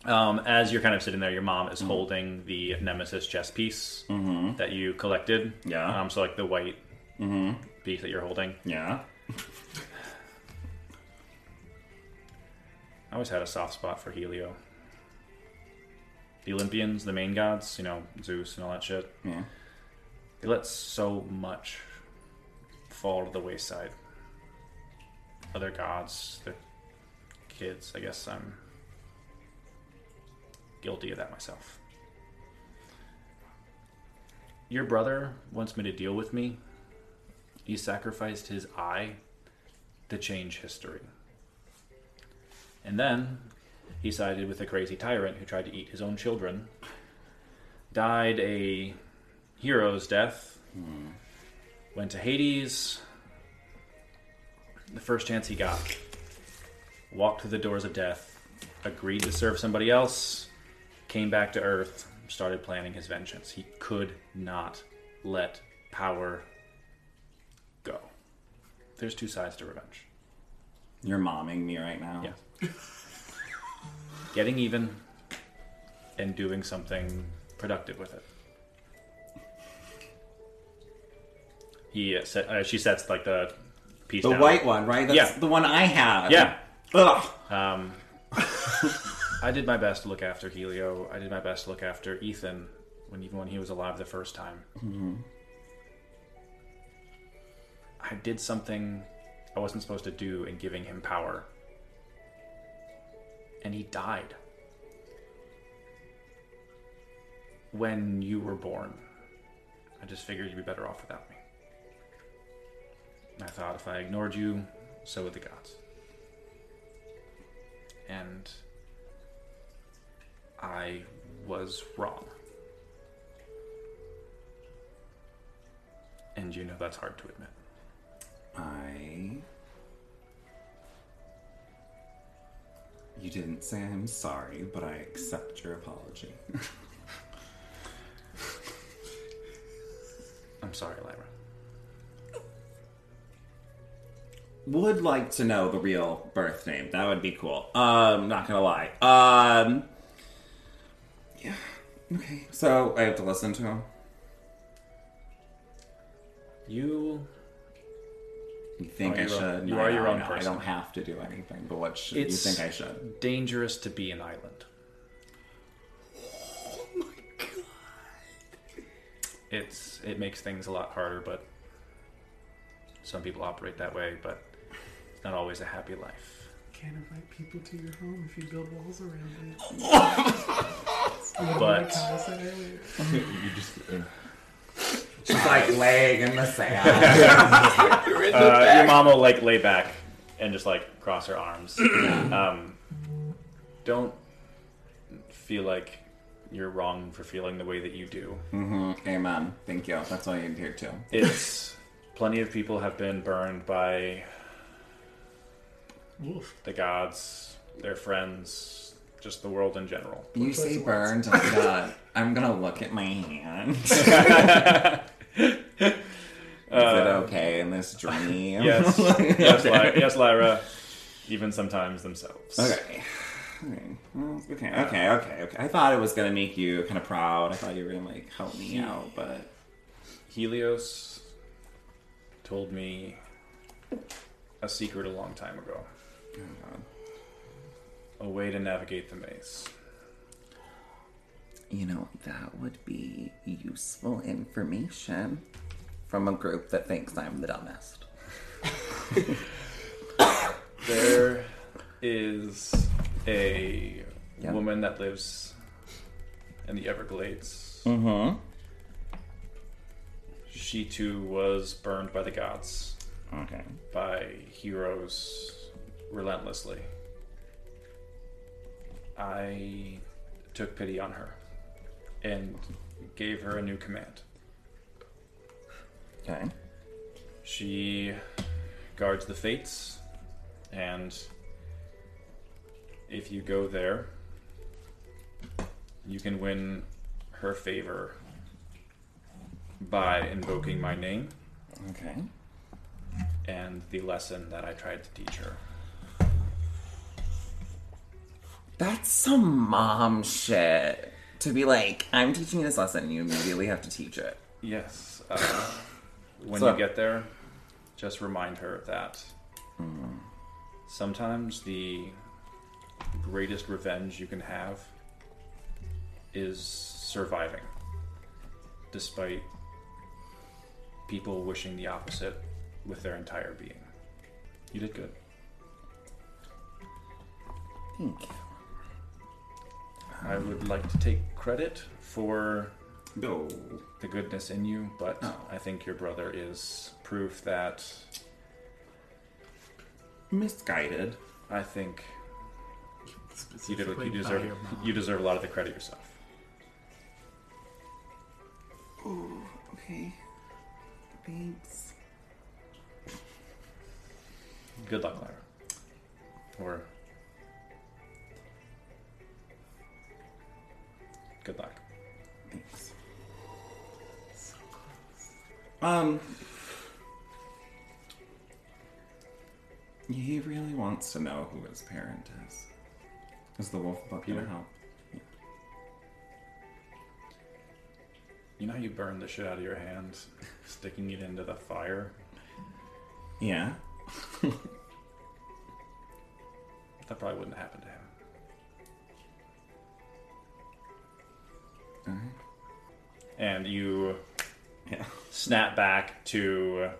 Um, as you're kind of sitting there, your mom is holding the Nemesis chess piece that you collected. Yeah. Um, so like the white piece that you're holding. yeah. I always had a soft spot for Helio. The Olympians, the main gods, you know, Zeus and all that shit. Yeah. They let so much fall to the wayside. Other gods, the kids, I guess I'm guilty of that myself. Your brother wants me to deal with me. He sacrificed his eye to change history. And then he sided with a crazy tyrant who tried to eat his own children, died a hero's death, went to Hades, the first chance he got, walked through the doors of death, agreed to serve somebody else, came back to Earth, started planning his vengeance. He could not let power go. There's two sides to revenge. You're momming me right now. Yeah. Getting even and doing something productive with it. He uh, set, uh, she sets like the piece. The down. white one, right? That's Yeah. the one I have. Yeah. Ugh. Um, I did my best to look after Helio. I did my best to look after Ethan when even when he was alive the first time. I did something I wasn't supposed to do in giving him power. And he died. When you were born. I just figured you'd be better off without me. I thought if I ignored you, so would the gods. And I was wrong. And you know that's hard to admit. I. You didn't say I'm sorry, but I accept your apology. I'm sorry, Lyra. Would like to know the real birth name. That would be cool. Um, not gonna lie. Um, yeah. Okay. So I have to listen to him. You You think are I your own- should? you No, are your own no, person. I don't have to do anything. But what should It's- you think I should? dangerous to be an island. Oh my god! It's it makes things a lot harder, but some people operate that way, but it's not always a happy life. Can't invite people to your home if you build walls around it. But Kyle said earlier. you just. Uh, She's like laying in the sand. uh, your mom will like lay back and just like cross her arms. um, don't feel like you're wrong for feeling the way that you do. hmm Amen. Thank you. That's all you need here too. It's plenty of people have been burned by Wolf. the gods, their friends, just the world in general. You say burned. Oh my god. I'm gonna look at my hand. Is it uh, okay in this dream? Yes, yes, Ly- yes, Lyra. Even sometimes themselves. Okay. Okay. Well, okay. Okay. Okay. Okay. I thought it was gonna make you kind of proud. I thought you were gonna like help me out, but Helios told me a secret a long time ago. oh god. A way to navigate the maze. You know that would be useful information from a group that thinks I'm the dumbest. There is a Yeah. woman that lives in the Everglades. Mm-hmm. She too was burned by the gods, Okay. by heroes relentlessly. I took pity on her and gave her a new command. Okay. She guards the fates, and if you go there, you can win her favor by invoking my name Okay. and the lesson that I tried to teach her. That's some mom shit. To be like, I'm teaching you this lesson, and you immediately have to teach it. Yes. Uh, when So- you get there, just remind her that sometimes the greatest revenge you can have is surviving, despite people wishing the opposite with their entire being. You did good. Thank you. I would like to take credit for No. the goodness in you, but Oh. I think your brother is proof that Misguided. I think you did what you deserve. You deserve a lot of the credit yourself. Oh okay. Thanks. Good luck, Lyra. Or good luck. Thanks. Um. He really wants to know who his parent is. Is the wolf about Peter? to help? You know how you burn the shit out of your hand, sticking it into the fire. Yeah. That probably wouldn't happen to him. And you Yeah. snap back to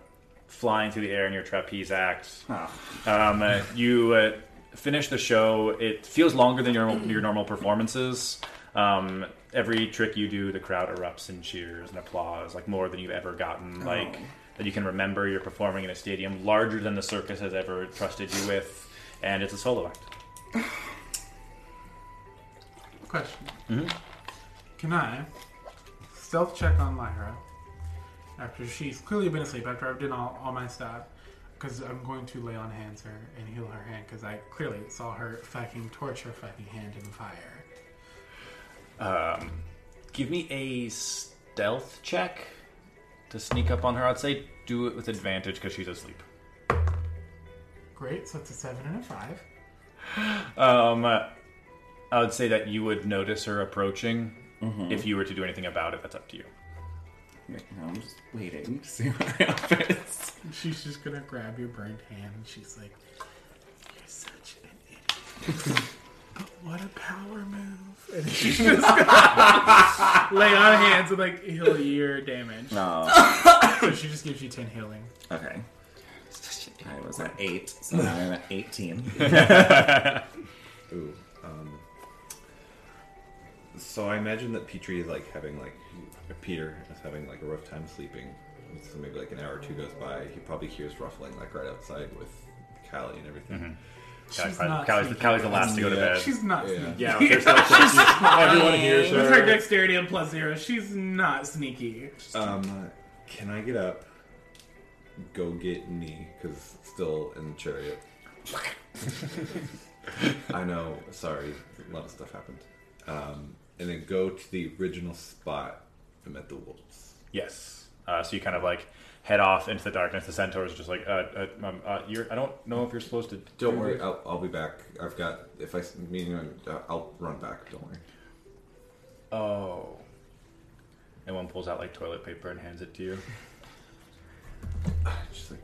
flying through the air in your trapeze act. Oh. Um, uh, you uh, finish the show. It feels longer than your your normal performances. Um, every trick you do, the crowd erupts in cheers and applause, like more than you've ever gotten. Like that you can remember. You're performing in a stadium larger than the circus has ever trusted you with, and it's a solo act. Question. Can I stealth check on Lyra after she's clearly been asleep, after I've done all, all my stuff? Because I'm going to lay on hands her and heal her hand because I clearly saw her fucking torture fucking hand in fire. Um, give me a stealth check to sneak up on her. I'd say do it with advantage because she's asleep. Great, so it's a seven and a five. Um, I would say that you would notice her approaching. If you were to do anything about it, that's up to you. I'm just waiting to see what happens. She's just gonna grab your burned hand and she's like, You're such an idiot. but what a power move. And she's just gonna lay on hands and like heal your damage. No. So she just gives you 10 healing. Okay. I was at eight, so now I'm at eighteen. Ooh. Um, so I imagine that Petrie is like having like Peter is having like a rough time sleeping. So maybe like an hour or two goes by. He probably hears ruffling like right outside with Callie and everything. She's Callie- not Callie's. Callie's the last to go to bed. She's not Yeah. sneaky. yeah, there's no, everyone hears With her her. dexterity and plus zero, she's not sneaky. Um, can I get up? Go get Nee because still in the chariot. I know. Sorry, a lot of stuff happened. Um, and then go to the original spot I met the wolves. Yes. Uh, so you kind of like head off into the darkness. The centaur's are just like, uh, uh, um, uh, you're. I don't know if you're supposed to. Don't do worry. I'll, I'll be back. I've got if I mean uh, I'll run back. Don't worry. Oh. And one pulls out like toilet paper and hands it to you. Just like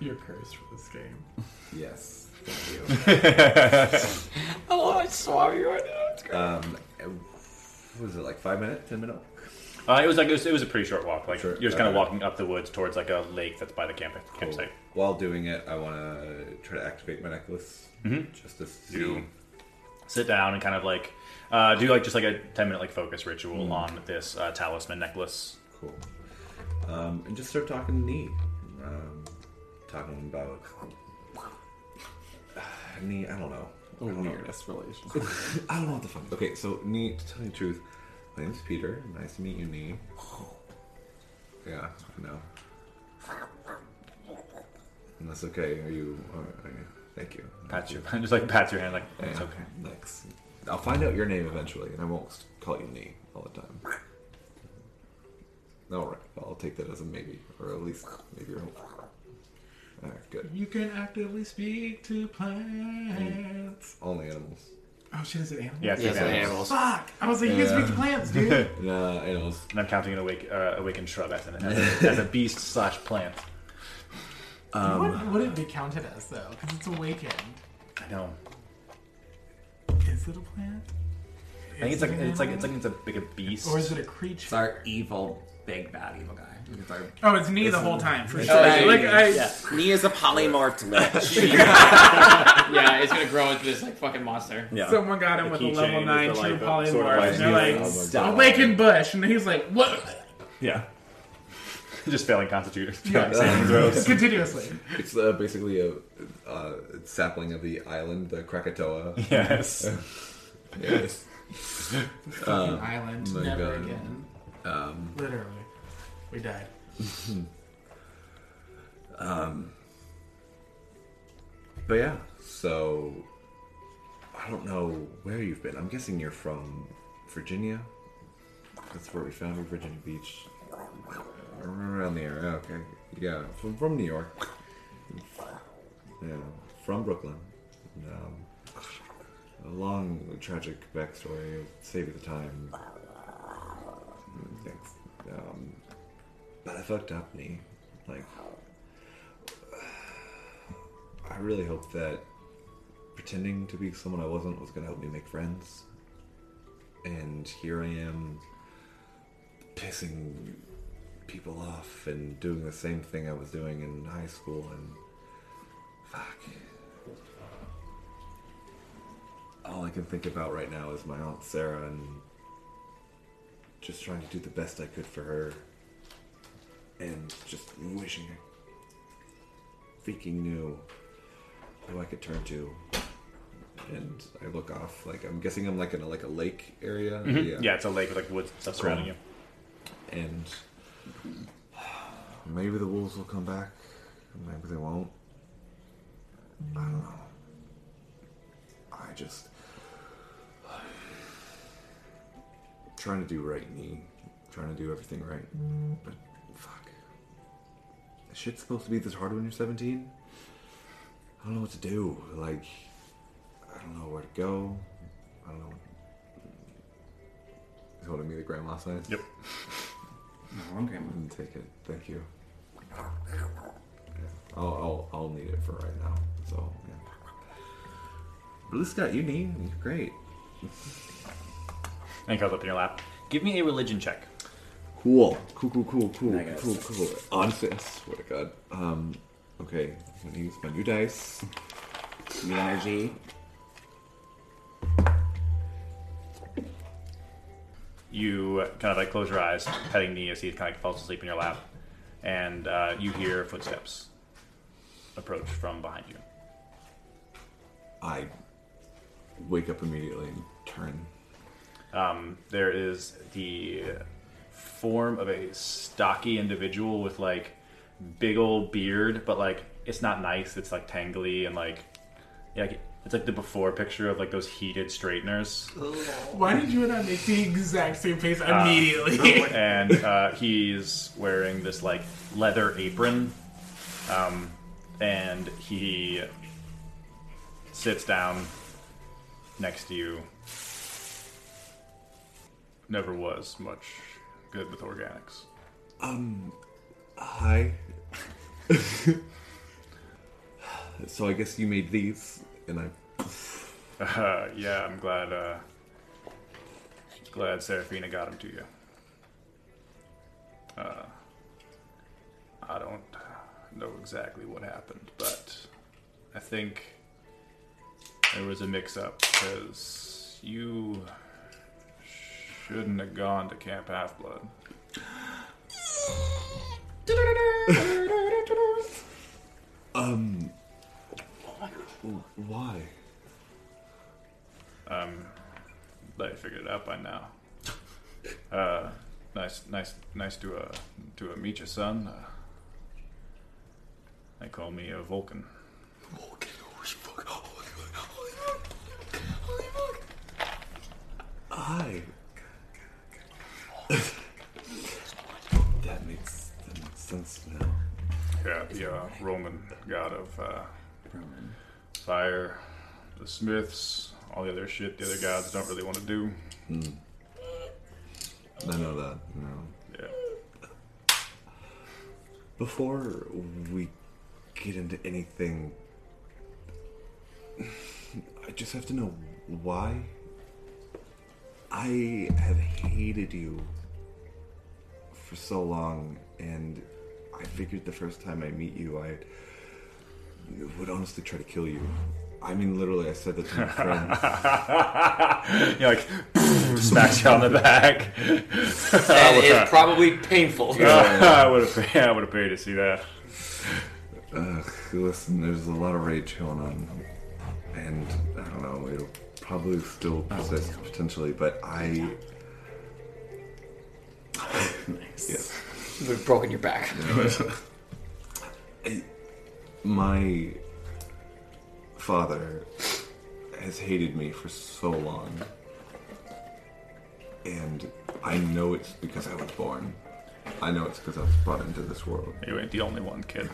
You're cursed for this game. yes, thank you. Oh, I saw you right now. It's great. Um, what was it like five minutes, ten minutes? Uh, it was like it was, it was a pretty short walk. Like Sure. you're just kind of walking up the woods towards like a lake that's by the camp campsite. While doing it, I want to try to activate my necklace just to see. Sit down and kind of like uh, do like just like a ten minute like focus ritual on this uh, talisman necklace. Cool. Um, and just start talking to Nee. Um, talking about Nee. I don't know. Weirdest relationship. I don't know what the fuck. Okay, so Nee. To tell you the truth, my name's Peter. Nice to meet you, Nee. Yeah, I know. And that's okay. Are you? Uh, are you- thank you. Pats your just like pat your hand like Yeah, it's okay. Thanks. I'll find out your name eventually, and I won't call you Nee all the time. All right, I'll take that as a maybe, or at least maybe a hope. All right, good. You can actively speak to plants. Only animals. Oh shit, is it animals? Yeah, it's Yes, like that. animals. Fuck! I was like, you can speak to plants, dude. Nah, animals. And I'm counting an awake, uh, awakened shrub as, an, as, a, as a beast slash plant. what would it be counted as though? Because it's awakened. I know. Is it a plant? I think it's like it's like it's like it's a big a beast. Or is it a creature? It's our evil, big bad evil guy. It's our, Oh, it's me the whole time for sure. right. Like I, Yeah. he is a polymorphed lich. yeah, it's gonna grow into this like fucking monster. yeah. someone got him with a keychain level is nine the, true like, uh, sort of polymorph, like and they're like, Oh my God. awakened bush, and he's like, what? yeah. Just failing constitution. Yeah. saving throws. Continuously. It's uh, basically a uh, sapling of the island, the Krakatoa. yes. yes. Fucking island, my never God. again. Um, Literally, we died. but yeah, so I don't know where you've been. I'm guessing you're from Virginia. That's where we found you, Virginia Beach. Around the area. Okay. Yeah, from, from New York. Yeah, from Brooklyn. Um, a long, tragic backstory. Save you the time. I fucked up, me. Like, I really hope that pretending to be someone I wasn't was gonna help me make friends. And here I am, pissing people off and doing the same thing I was doing in high school and fuck. All I can think about right now is my aunt Sarah and just trying to do the best I could for her and just wishing I freaking knew who I could turn to. And I look off, like I'm guessing I'm like in a like a lake area. Mm-hmm. Yeah. it's a lake with like woods stuff surrounding you. and maybe the wolves will come back, maybe they won't. I don't know. I just trying to do right, me, trying to do everything right, but shit's supposed to be this hard when you're 17. I don't know what to do. Like, I don't know where to go. I don't know. He's holding me the grandma sign. Yep. Oh, okay. And take it. Thank you. Yeah. I'll, I'll I'll need it for right now. So yeah. Blue Scott, you need. You're great. And it comes up in your lap. Give me a religion check. Cool. Cool. Cool. Cool. Cool. I got Cool. Cool. Honestly, I swear to God. Um. Okay. I'm gonna use my new dice. New energy. You kind of like close your eyes, petting Nee as he kind of falls asleep in your lap, and uh, you hear footsteps approach from behind you. I wake up immediately and turn. Um, there is the form of a stocky individual with like big old beard, but like it's not nice. It's like tangly and like yeah, like, it's like the before picture of like those heated straighteners. Why did you and I make the exact same face Uh, immediately? and uh, he's wearing this like leather apron, um, and he sits down next to you. Never was much good with organics. Um. Hi. so I guess you made these, and I. Uh, yeah, I'm glad. Uh, glad Seraphina got them to you. Uh, I don't know exactly what happened, but I think there was a mix-up because you shouldn't have gone to Camp Half Blood. Um. Why? Um, I figured it out by now. Uh, nice, nice, nice to uh to uh, meet your son. Uh, they call me a Vulcan. Vulcan, holy fuck! Holy fuck! Holy Hi. that that makes sense. Yeah, the uh, Roman god of uh, fire, the Smiths, all the other shit the other gods don't really want to do. I know that. You know. Yeah. Before we get into anything, I just have to know why. I have hated you for so long, and I figured the first time I meet you, I would honestly try to kill you. I mean, literally, I said that to my friends. You're like smacks you on the back. And it's probably painful. I would have paid, I would have paid to see that. Ugh, listen, there's a lot of rage going on, and I don't know, it'll probably still oh, persist potentially, but I. Yes. We've broken your back. My father has hated me for so long, and I know it's because I was born. I know it's because I was brought into this world. You ain't the only one, kid.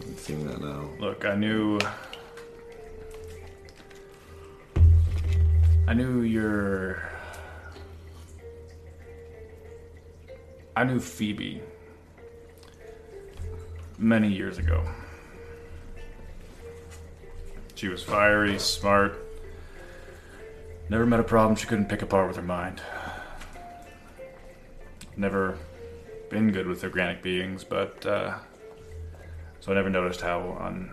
I'm seeing that now. Look, I knew. I knew your. I knew Phoebe many years ago. She was fiery, smart. Never met a problem she couldn't pick apart with her mind. never been good with organic beings, but uh, so I never noticed how un,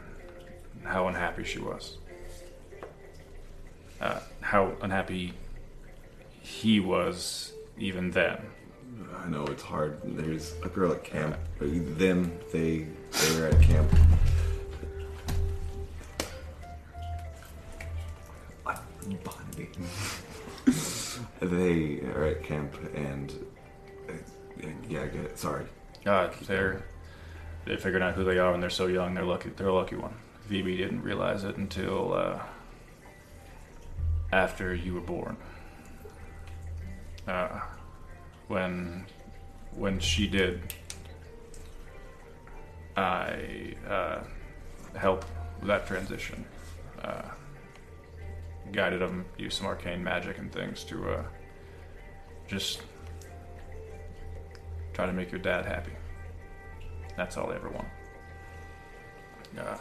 how unhappy she was. Uh, how unhappy he was even then. I know it's hard. There's a girl at camp. Them, they, they were at camp. They are at camp, and uh, yeah, I get it. Sorry. Uh, they're they figured out who they are when they're so young. They're lucky. They're a lucky one. Phoebe didn't realize it until uh, after you were born. Uh, when when she did, I uh, helped that transition. Uh, guided them, used some arcane magic and things to uh, just try to make your dad happy. That's all I ever want. Uh,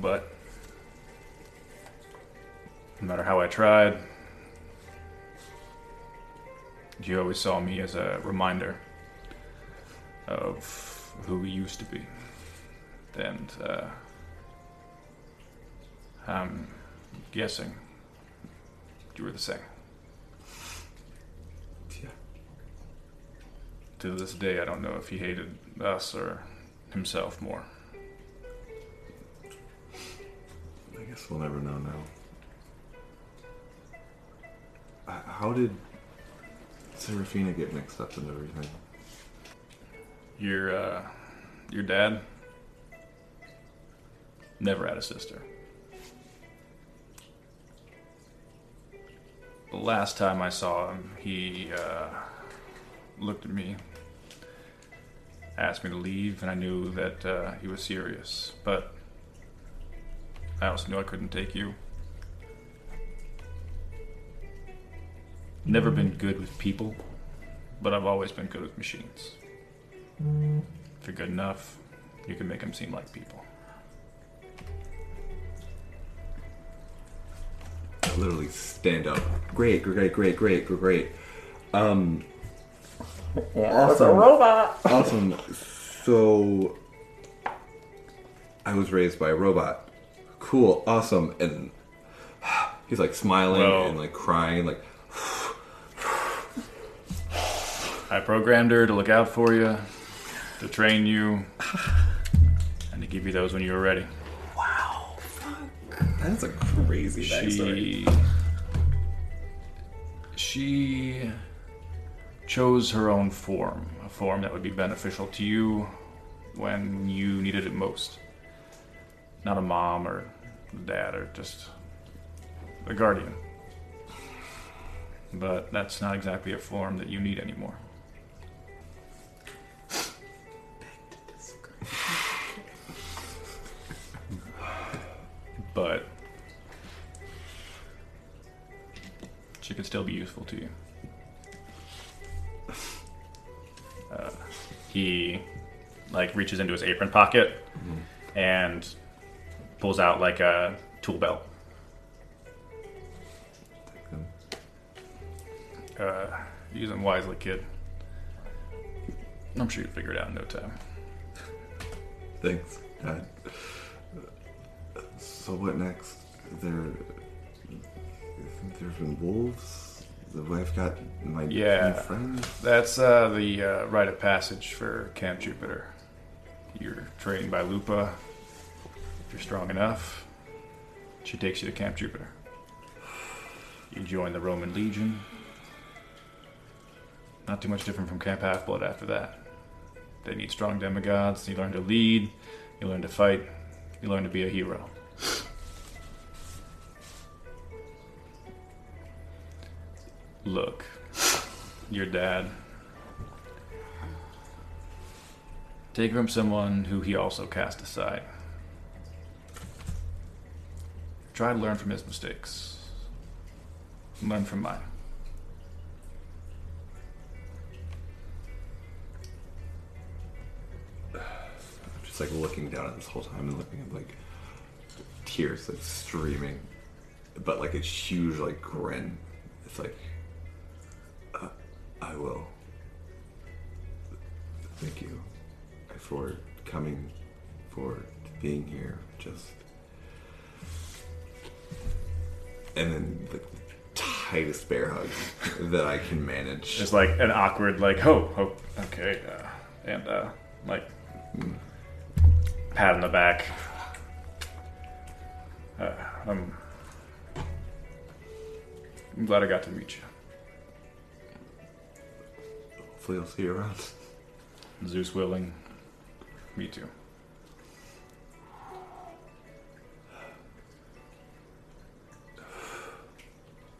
but no matter how I tried, you always saw me as a reminder of who we used to be. And uh, I'm guessing you were the same. Yeah. To this day, I don't know if he hated us or himself more. I guess we'll never know now. How did Seraphina get mixed up in everything? Your uh, your dad never had a sister. The last time I saw him, he uh, looked at me, asked me to leave, and I knew that uh, he was serious. But I also knew I couldn't take you. Never been good with people, but I've always been good with machines. If you're good enough, you can make them seem like people. I literally stand up. Great, great, great, great, great, great. Um, awesome. robot. Awesome. So, I was raised by a robot. Cool, awesome, and he's like smiling Well- and like crying, like I programmed her to look out for you, to train you, and to give you those when you were ready. Wow. Fuck. That's a crazy backstory. She she chose her own form, a form that would be beneficial to you when you needed it most. Not a mom or a dad or just a guardian. But that's not exactly a form that you need anymore. But she could still be useful to you. Uh, he like reaches into his apron pocket and pulls out like a tool belt. Uh, use them wisely, kid. I'm sure you'll figure it out in no time. Thanks, Dad. So what next? There, you think there's been wolves. The wife got my Yeah. new friend. That's uh, the uh, rite of passage for Camp Jupiter. You're trained by Lupa. If you're strong enough, she takes you to Camp Jupiter. You join the Roman Legion. Not too much different from Camp Half Blood after that. They need strong demigods. You learn to lead. You learn to fight. You learn to be a hero. Look, your dad. Take from someone who he also cast aside. Try to learn from his mistakes. Learn from mine. I'm just like looking down at this whole time and looking at like tears like streaming, but like a huge like grin. It's like I will. Thank you for coming, for being here. Just. And then the tightest bear hug that I can manage. Just like an awkward, like, oh, oh okay, uh, and uh, like pat on the back. Uh, I'm, I'm glad I got to meet you. Hopefully, I'll see you around. Zeus willing, me too.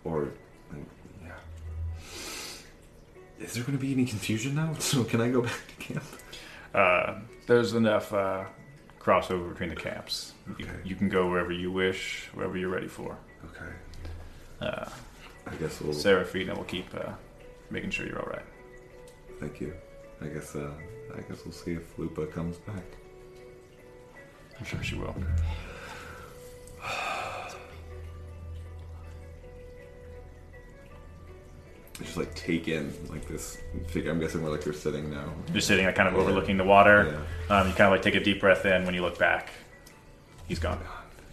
Or, yeah. Is there going to be any confusion now? So can I go back to camp? Uh, there's enough uh, crossover between the camps. You, Okay. you can go wherever you wish, wherever you're ready for. Okay. Uh, I guess we'll. Seraphina will keep uh, making sure you're all right. Thank you. I guess. Uh, I guess we'll see if Lupa comes back. I'm sure she will. Just like take in like this figure. I'm guessing we're like we're sitting now. You're sitting, like, kind of overlooking the water. Yeah. Um, you kind of like take a deep breath in. When you look back, he's gone.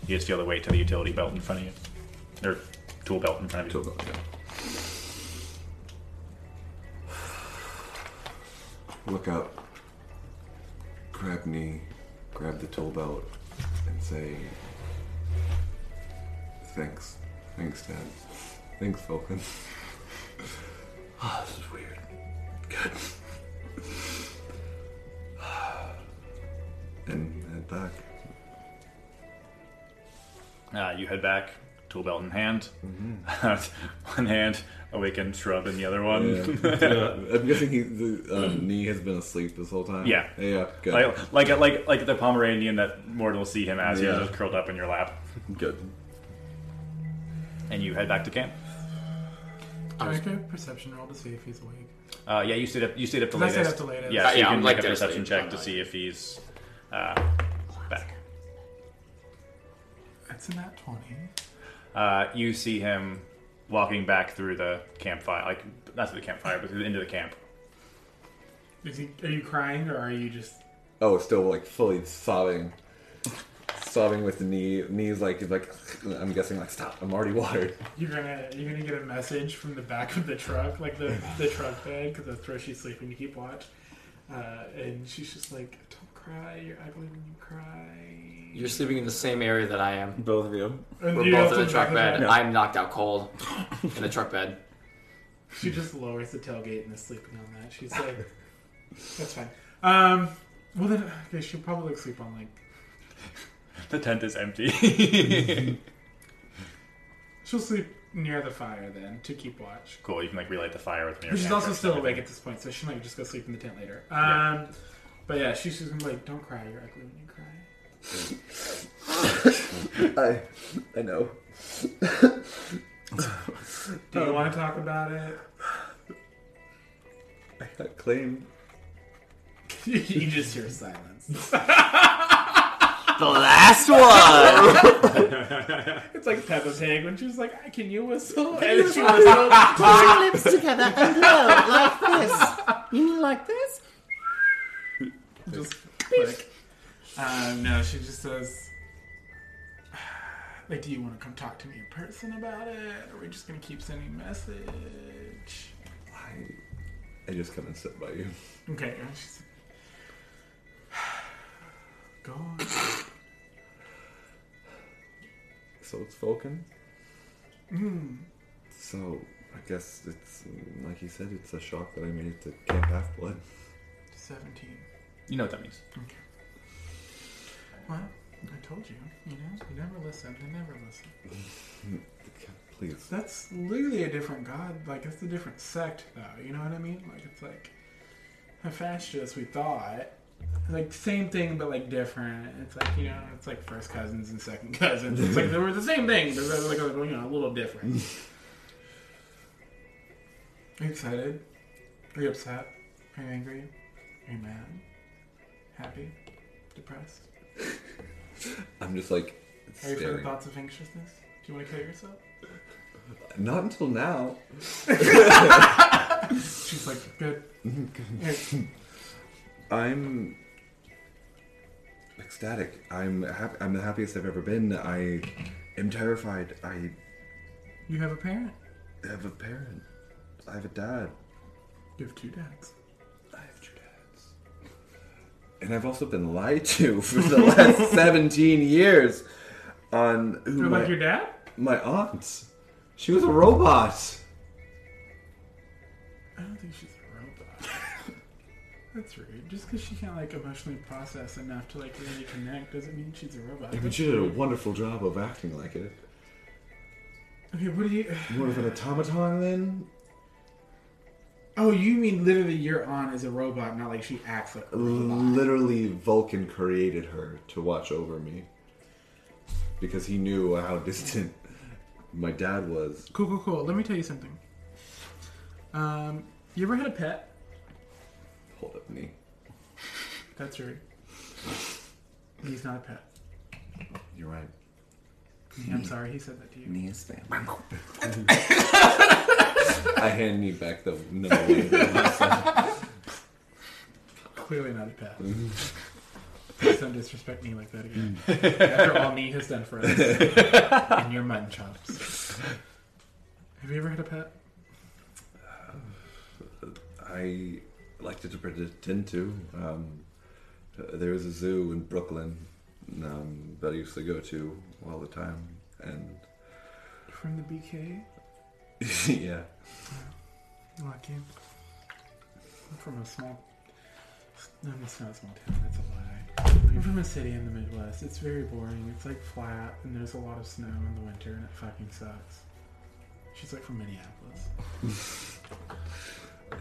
You just feel the weight to the utility belt in front of you, or tool belt in front of you. Tool belt, yeah. Look up. Grab Nee. Grab the tool belt, and say, "Thanks, thanks, Dad. Thanks, Vulcan." oh, this is weird. Good. and head back. Uh, you head back, tool belt in hand. one hand, awakened shrub in the other one. Yeah. I'm guessing he, the um, Nee has been asleep this whole time. Yeah. yeah, good, like, like like like the Pomeranian that Mort will see him as Yeah. he's just curled up in your lap, good. and you head back to camp. I make a perception roll to see if he's awake? Uh, yeah, you stayed up. You stayed up the I latest. stayed up the latest. Yeah, so yeah, you can I'm make like a perception asleep. check I'm to see if he's uh, back. It's in that twenty. Uh, you see him walking back through the campfire, like not through the campfire, but into the camp. Is he? Are you crying or are you just? Oh, still like fully sobbing, sobbing with the Nee. Nee's like he's like. I'm guessing like stop. I'm already watered. You're gonna you're gonna get a message from the back of the truck, like the the truck bed, because that's where she's sleeping. You keep watch, uh, and she's just like, "Don't cry. You're ugly when you cry." You're sleeping in the same area that I am. Both of you. And We're you both also in the truck back bed. of I'm knocked out cold in the truck bed. She just lowers the tailgate and is sleeping on that. She's like, "That's fine." Um, well then, okay, she'll probably like sleep on like. The tent is empty. She'll sleep near the fire then to keep watch. cool. You can like relight the fire with me. She's also still awake at this point, so she might just go sleep in the tent later. Um, Yeah. but yeah, she's just gonna be like, "Don't cry. You're ugly when you cry." I, I know. Do you want to talk about it? I got claimed. you just hear silence. The last one. It's like Peppa Pig when she was like, "Can you whistle?" And then she whistled. your lips together and blow like this. You mean like this? just click. Um, no, she just says, "Like, do you want to come talk to me in person about it, or are we just gonna keep sending message?" I, I just come and sit by you. Okay, and she's go on. So it's Vulcan. Mm. So I guess it's like you said. It's a shock that I made it to Camp Half Blood. Seventeen. You know what that means. Well, I told you. You know, you never listen. They never listen. Please. That's literally a different god. Like it's a different sect, though. You know what I mean? Like it's like Hephaestus. We thought like same thing, but like different. It's like you know, it's like first cousins and second cousins. It's like they were the same thing, but they're like you know a little different. Are you excited? Are you upset? Are you angry? Are you mad? Happy? Depressed? I'm just like Are you feeling thoughts of anxiousness? Do you want to kill yourself? Not until now. She's like, good. I'm ecstatic. I'm happy. I'm the happiest I've ever been. I am terrified. I You have a parent. I have a parent. I have a dad. You have two dads. And I've also been lied to for the last 17 years on who my, like your dad? my aunt. She was a robot. I don't think she's a robot. That's rude. Just because she can't like emotionally process enough to like really connect doesn't mean she's a robot. I mean, That's she did a rude. wonderful job of acting like it. Okay, what do you? More of an automaton then? Oh, you mean literally your aunt is a robot, not like she acts like a robot. Literally, Vulcan created her to watch over me. Because he knew how distant my dad was. Cool, cool, cool. Let me tell you something. Um, you ever had a pet? Hold up, Nee. That's rude. He's not a pet. You're right. I'm sorry, he said that to you. Nee is family. I hand me back the number one. Clearly not a pet. Please don't disrespect me like that again. After all Nee has done for us. and your mutton chops. Have you ever had a pet? I liked to pretend to. Um, there was a zoo in Brooklyn um, that I used to go to all the time, and From the BK? yeah, oh, Lucky. I'm from a small. No, it's not a small town. That's a lie. I'm from a city in the Midwest. It's very boring. It's like flat, and there's a lot of snow in the winter, and it fucking sucks. She's like from Minneapolis.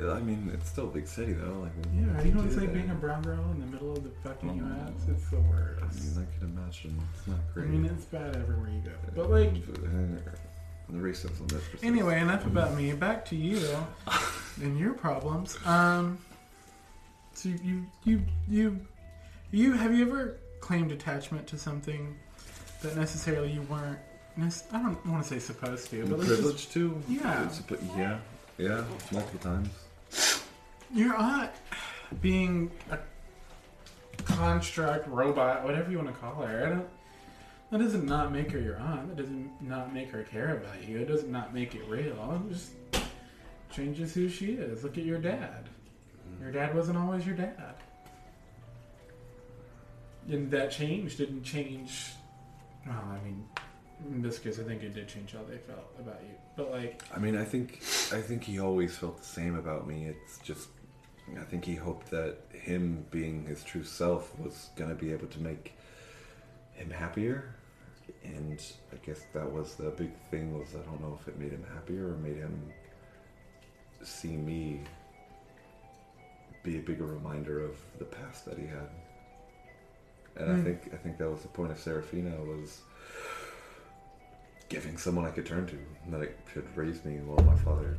I mean it's still a big city though. Like Yeah, you know it's like being a brown girl in the middle of the fucking Oh. U.S. It's the I worst. mean, I can imagine it's not great. I mean, it's bad everywhere you go. But like, uh, the racism. That's just anyway, enough about me. Back to you and your problems. Um, so you, you, you, you have you ever claimed attachment to something that necessarily you weren't? I don't want to say supposed to, but just, privileged to. Yeah. Yeah, yeah, multiple times. your aunt being a construct, robot, whatever you want to call her. I don't. That doesn't not make her your aunt. That doesn't not make her care about you. It does not not make it real. It just changes who she is. Look at your dad. Your dad wasn't always your dad. And that change didn't change. Well, I mean, in this case, I think it did change how they felt about you. But like, I mean, I think I think he always felt the same about me. It's just I think he hoped that him being his true self was gonna be able to make him happier. And I guess that was the big thing was I don't know if it made him happier or made him see me be a bigger reminder of the past that he had. And I Hmm. think I think that was the point of Seraphina was giving someone I could turn to that could raise me while my father.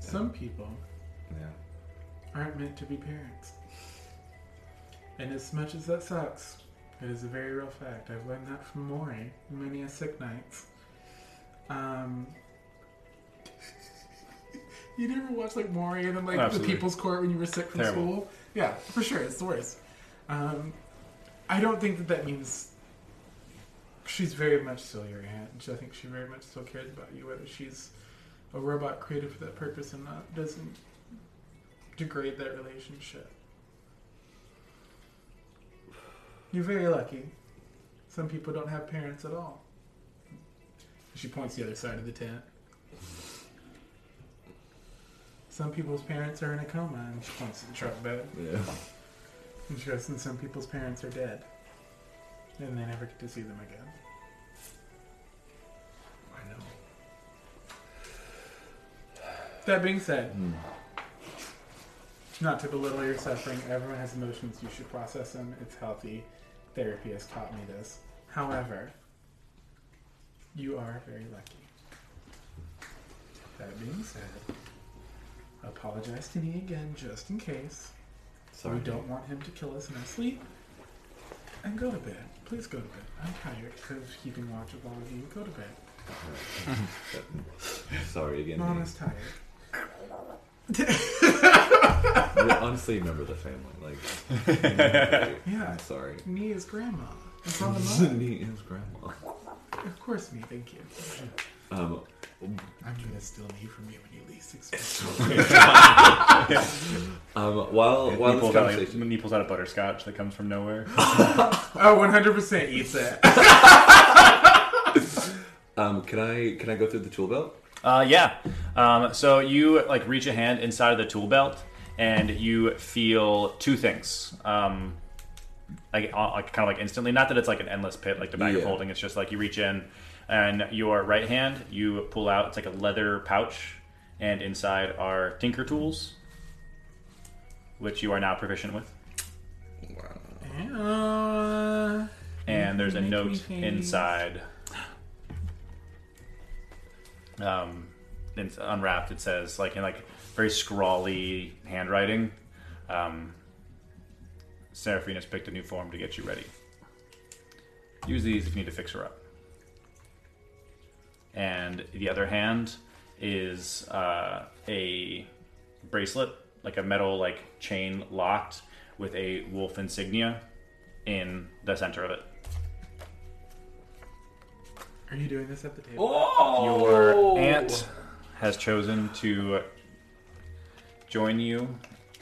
some people Yeah. aren't meant to be parents. And as much as that sucks, it is a very real fact. I've learned that from Maury many a sick nights. Um, you never watched like Maury and then like Absolutely. the People's Court when you were sick from Terrible. school? Yeah, for sure, it's the worst. Um, I don't think that that means she's very much still your aunt. I think she very much still cares about you, whether she's a robot created for that purpose or not. Doesn't degrade that relationship. You're very lucky. Some people don't have parents at all. She points the other side of the tent. Some people's parents are in a coma, and she points to the truck bed. Yeah. And she goes, and some people's parents are dead. And they never get to see them again. I know. That being said, Hmm. not to belittle your suffering, everyone has emotions. You should process them. It's healthy. Therapy has taught me this. However, you are very lucky. That being said, apologize to me again just in case. Sorry. We don't want him to kill us in our sleep. And go to bed. Please go to bed. I'm tired of keeping watch of all of you. Go to bed. Sorry again. Mom is tired. I honestly remember the family. Like, Yeah. I'm sorry. Me is grandma. It's on the. Me is grandma. Of course, me. Thank you. Um, I'm gonna steal me from you when you least expect. um, while while He this pulls, out, conversation, like, he pulls out a butterscotch that comes from nowhere. Oh, 100% eats it. um, can I can I go through the tool belt? Uh, yeah. Um, so you like reach a hand inside of the tool belt, and you feel two things. Um, like, uh, like kind of like instantly. Not that it's like an endless pit, like the bag of Yeah. holding. It's just like you reach in, and your right hand you pull out. It's like a leather pouch, and inside are tinker tools, which you are now proficient with. Uh, and there's a note think. inside. Um, it's unwrapped. It says like in like very scrawly handwriting. Um, Seraphina's picked a new form to get you ready. Use these if you need to fix her up. And the other hand is uh, a bracelet, like a metal like chain locked with a wolf insignia in the center of it. Are you doing this at the table? Oh! Your aunt has chosen to join you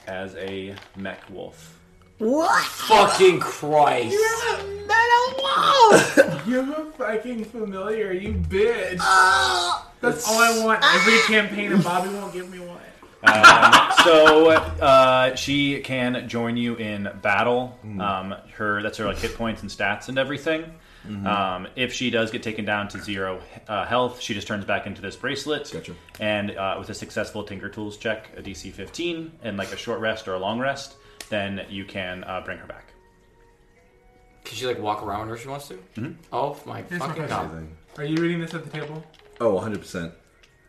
as a mech wolf. What? Fucking Christ! You're a metal wolf! You're a fucking familiar, you bitch. That's all I want. Every campaign, and Bobby won't give me one. Um, so uh, she can join you in battle. Um, her that's her like hit points and stats and everything. Um, if she does get taken down to zero uh, health, she just turns back into this bracelet. Gotcha. And uh, with a successful Tinker Tools check, a DC 15, and like a short rest or a long rest, then you can uh, bring her back. Can she like walk around whenever she wants to? Mm-hmm. Oh my Here's my fucking question. god! Are you reading this at the table? Oh, 100 percent.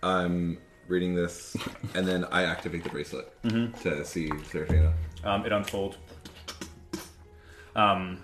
I'm reading this, and then I activate the bracelet to see Seraphina. um, it unfolds. Um,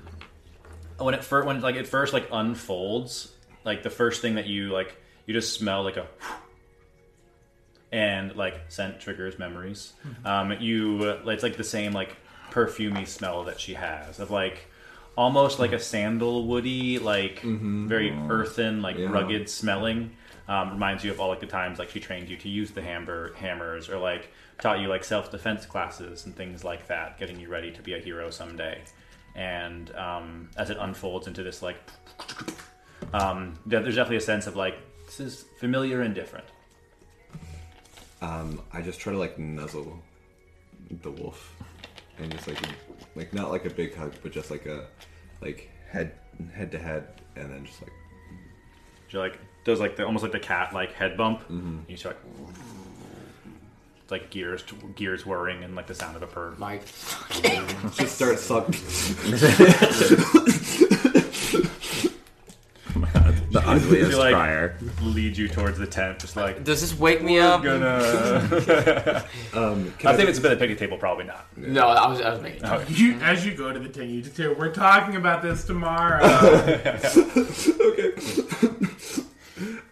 when it first, when like it first like unfolds, like the first thing that you like, you just smell like a, and like scent triggers memories. Um, you, it's like the same like perfumey smell that she has of like almost like a sandalwoody, like very earthen, like Yeah. rugged smelling. Um, reminds you of all like the times like she trained you to use the hammer hammers or like taught you like self defense classes and things like that, getting you ready to be a hero someday. And um, as it unfolds into this like, um, there's definitely a sense of like this is familiar and different. Um, I just try to like nuzzle the wolf, and just like like not like a big hug, but just like a like head head to head, and then just like She like does like the almost like the cat like head bump. And you start like, like gears gears whirring and like the sound of a purr. My just start suck. the ugliest She, like, crier. lead you towards the tent, just like does this wake me up? gonna. Um, I think it's been a picnic table, probably not. No, I was I was making. Oh. You, as you go to the tent, you just hear, "We're talking about this tomorrow."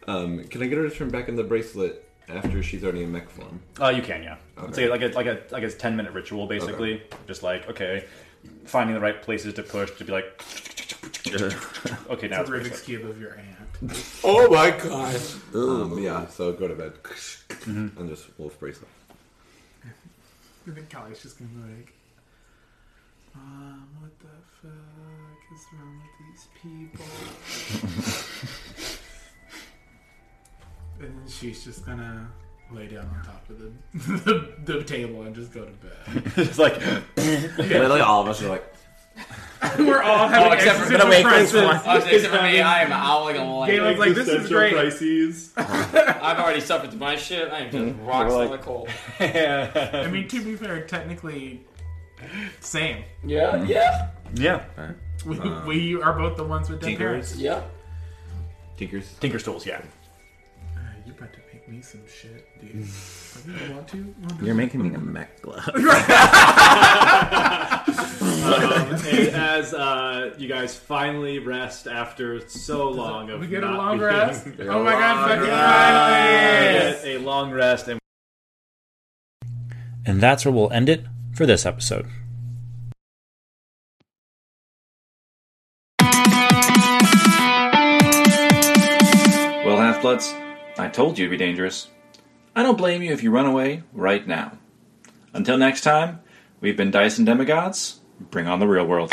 um, can I get her to turn back in the bracelet after she's already in mech form? Uh, you can, yeah. It's Okay. like a like a like a ten minute ritual, basically. Just like okay, finding the right places to push to be like. okay, now It's it's a Rubik's bracelet. cube of your aunt. Oh my god! Um, yeah, so go to bed and just wolf bracelet. I think Callie's just gonna be like, um, what the fuck is wrong with these people? And then she's just gonna lay down on top of the, the, the table and just go to bed. It's like Literally, all of us are like, We're all having Oh, except for existential wait, crisis. Oh, except for me, I am howling a Galen's like, this is great. crises. I've already suffered my shit. I am just mm-hmm. rock We're like- solid cold. I mean, to be fair, technically, same. Yeah, mm-hmm. yeah, yeah. We, we are both the ones with dead parents. yeah. Tinkers. Tinker's tools, yeah. You about to make me some shit, dude. Are you want to? Wanna You're making me a mech glove. Um, and as uh, you guys finally rest after so long of We get a not long being- rest. Oh my god, fucking finally! Get a long rest, and And that's where we'll end it for this episode. Well, Half Bloods, I told you to be dangerous. I don't blame you if you run away right now. Until next time, we've been Dyson Demigods. Bring on the real world.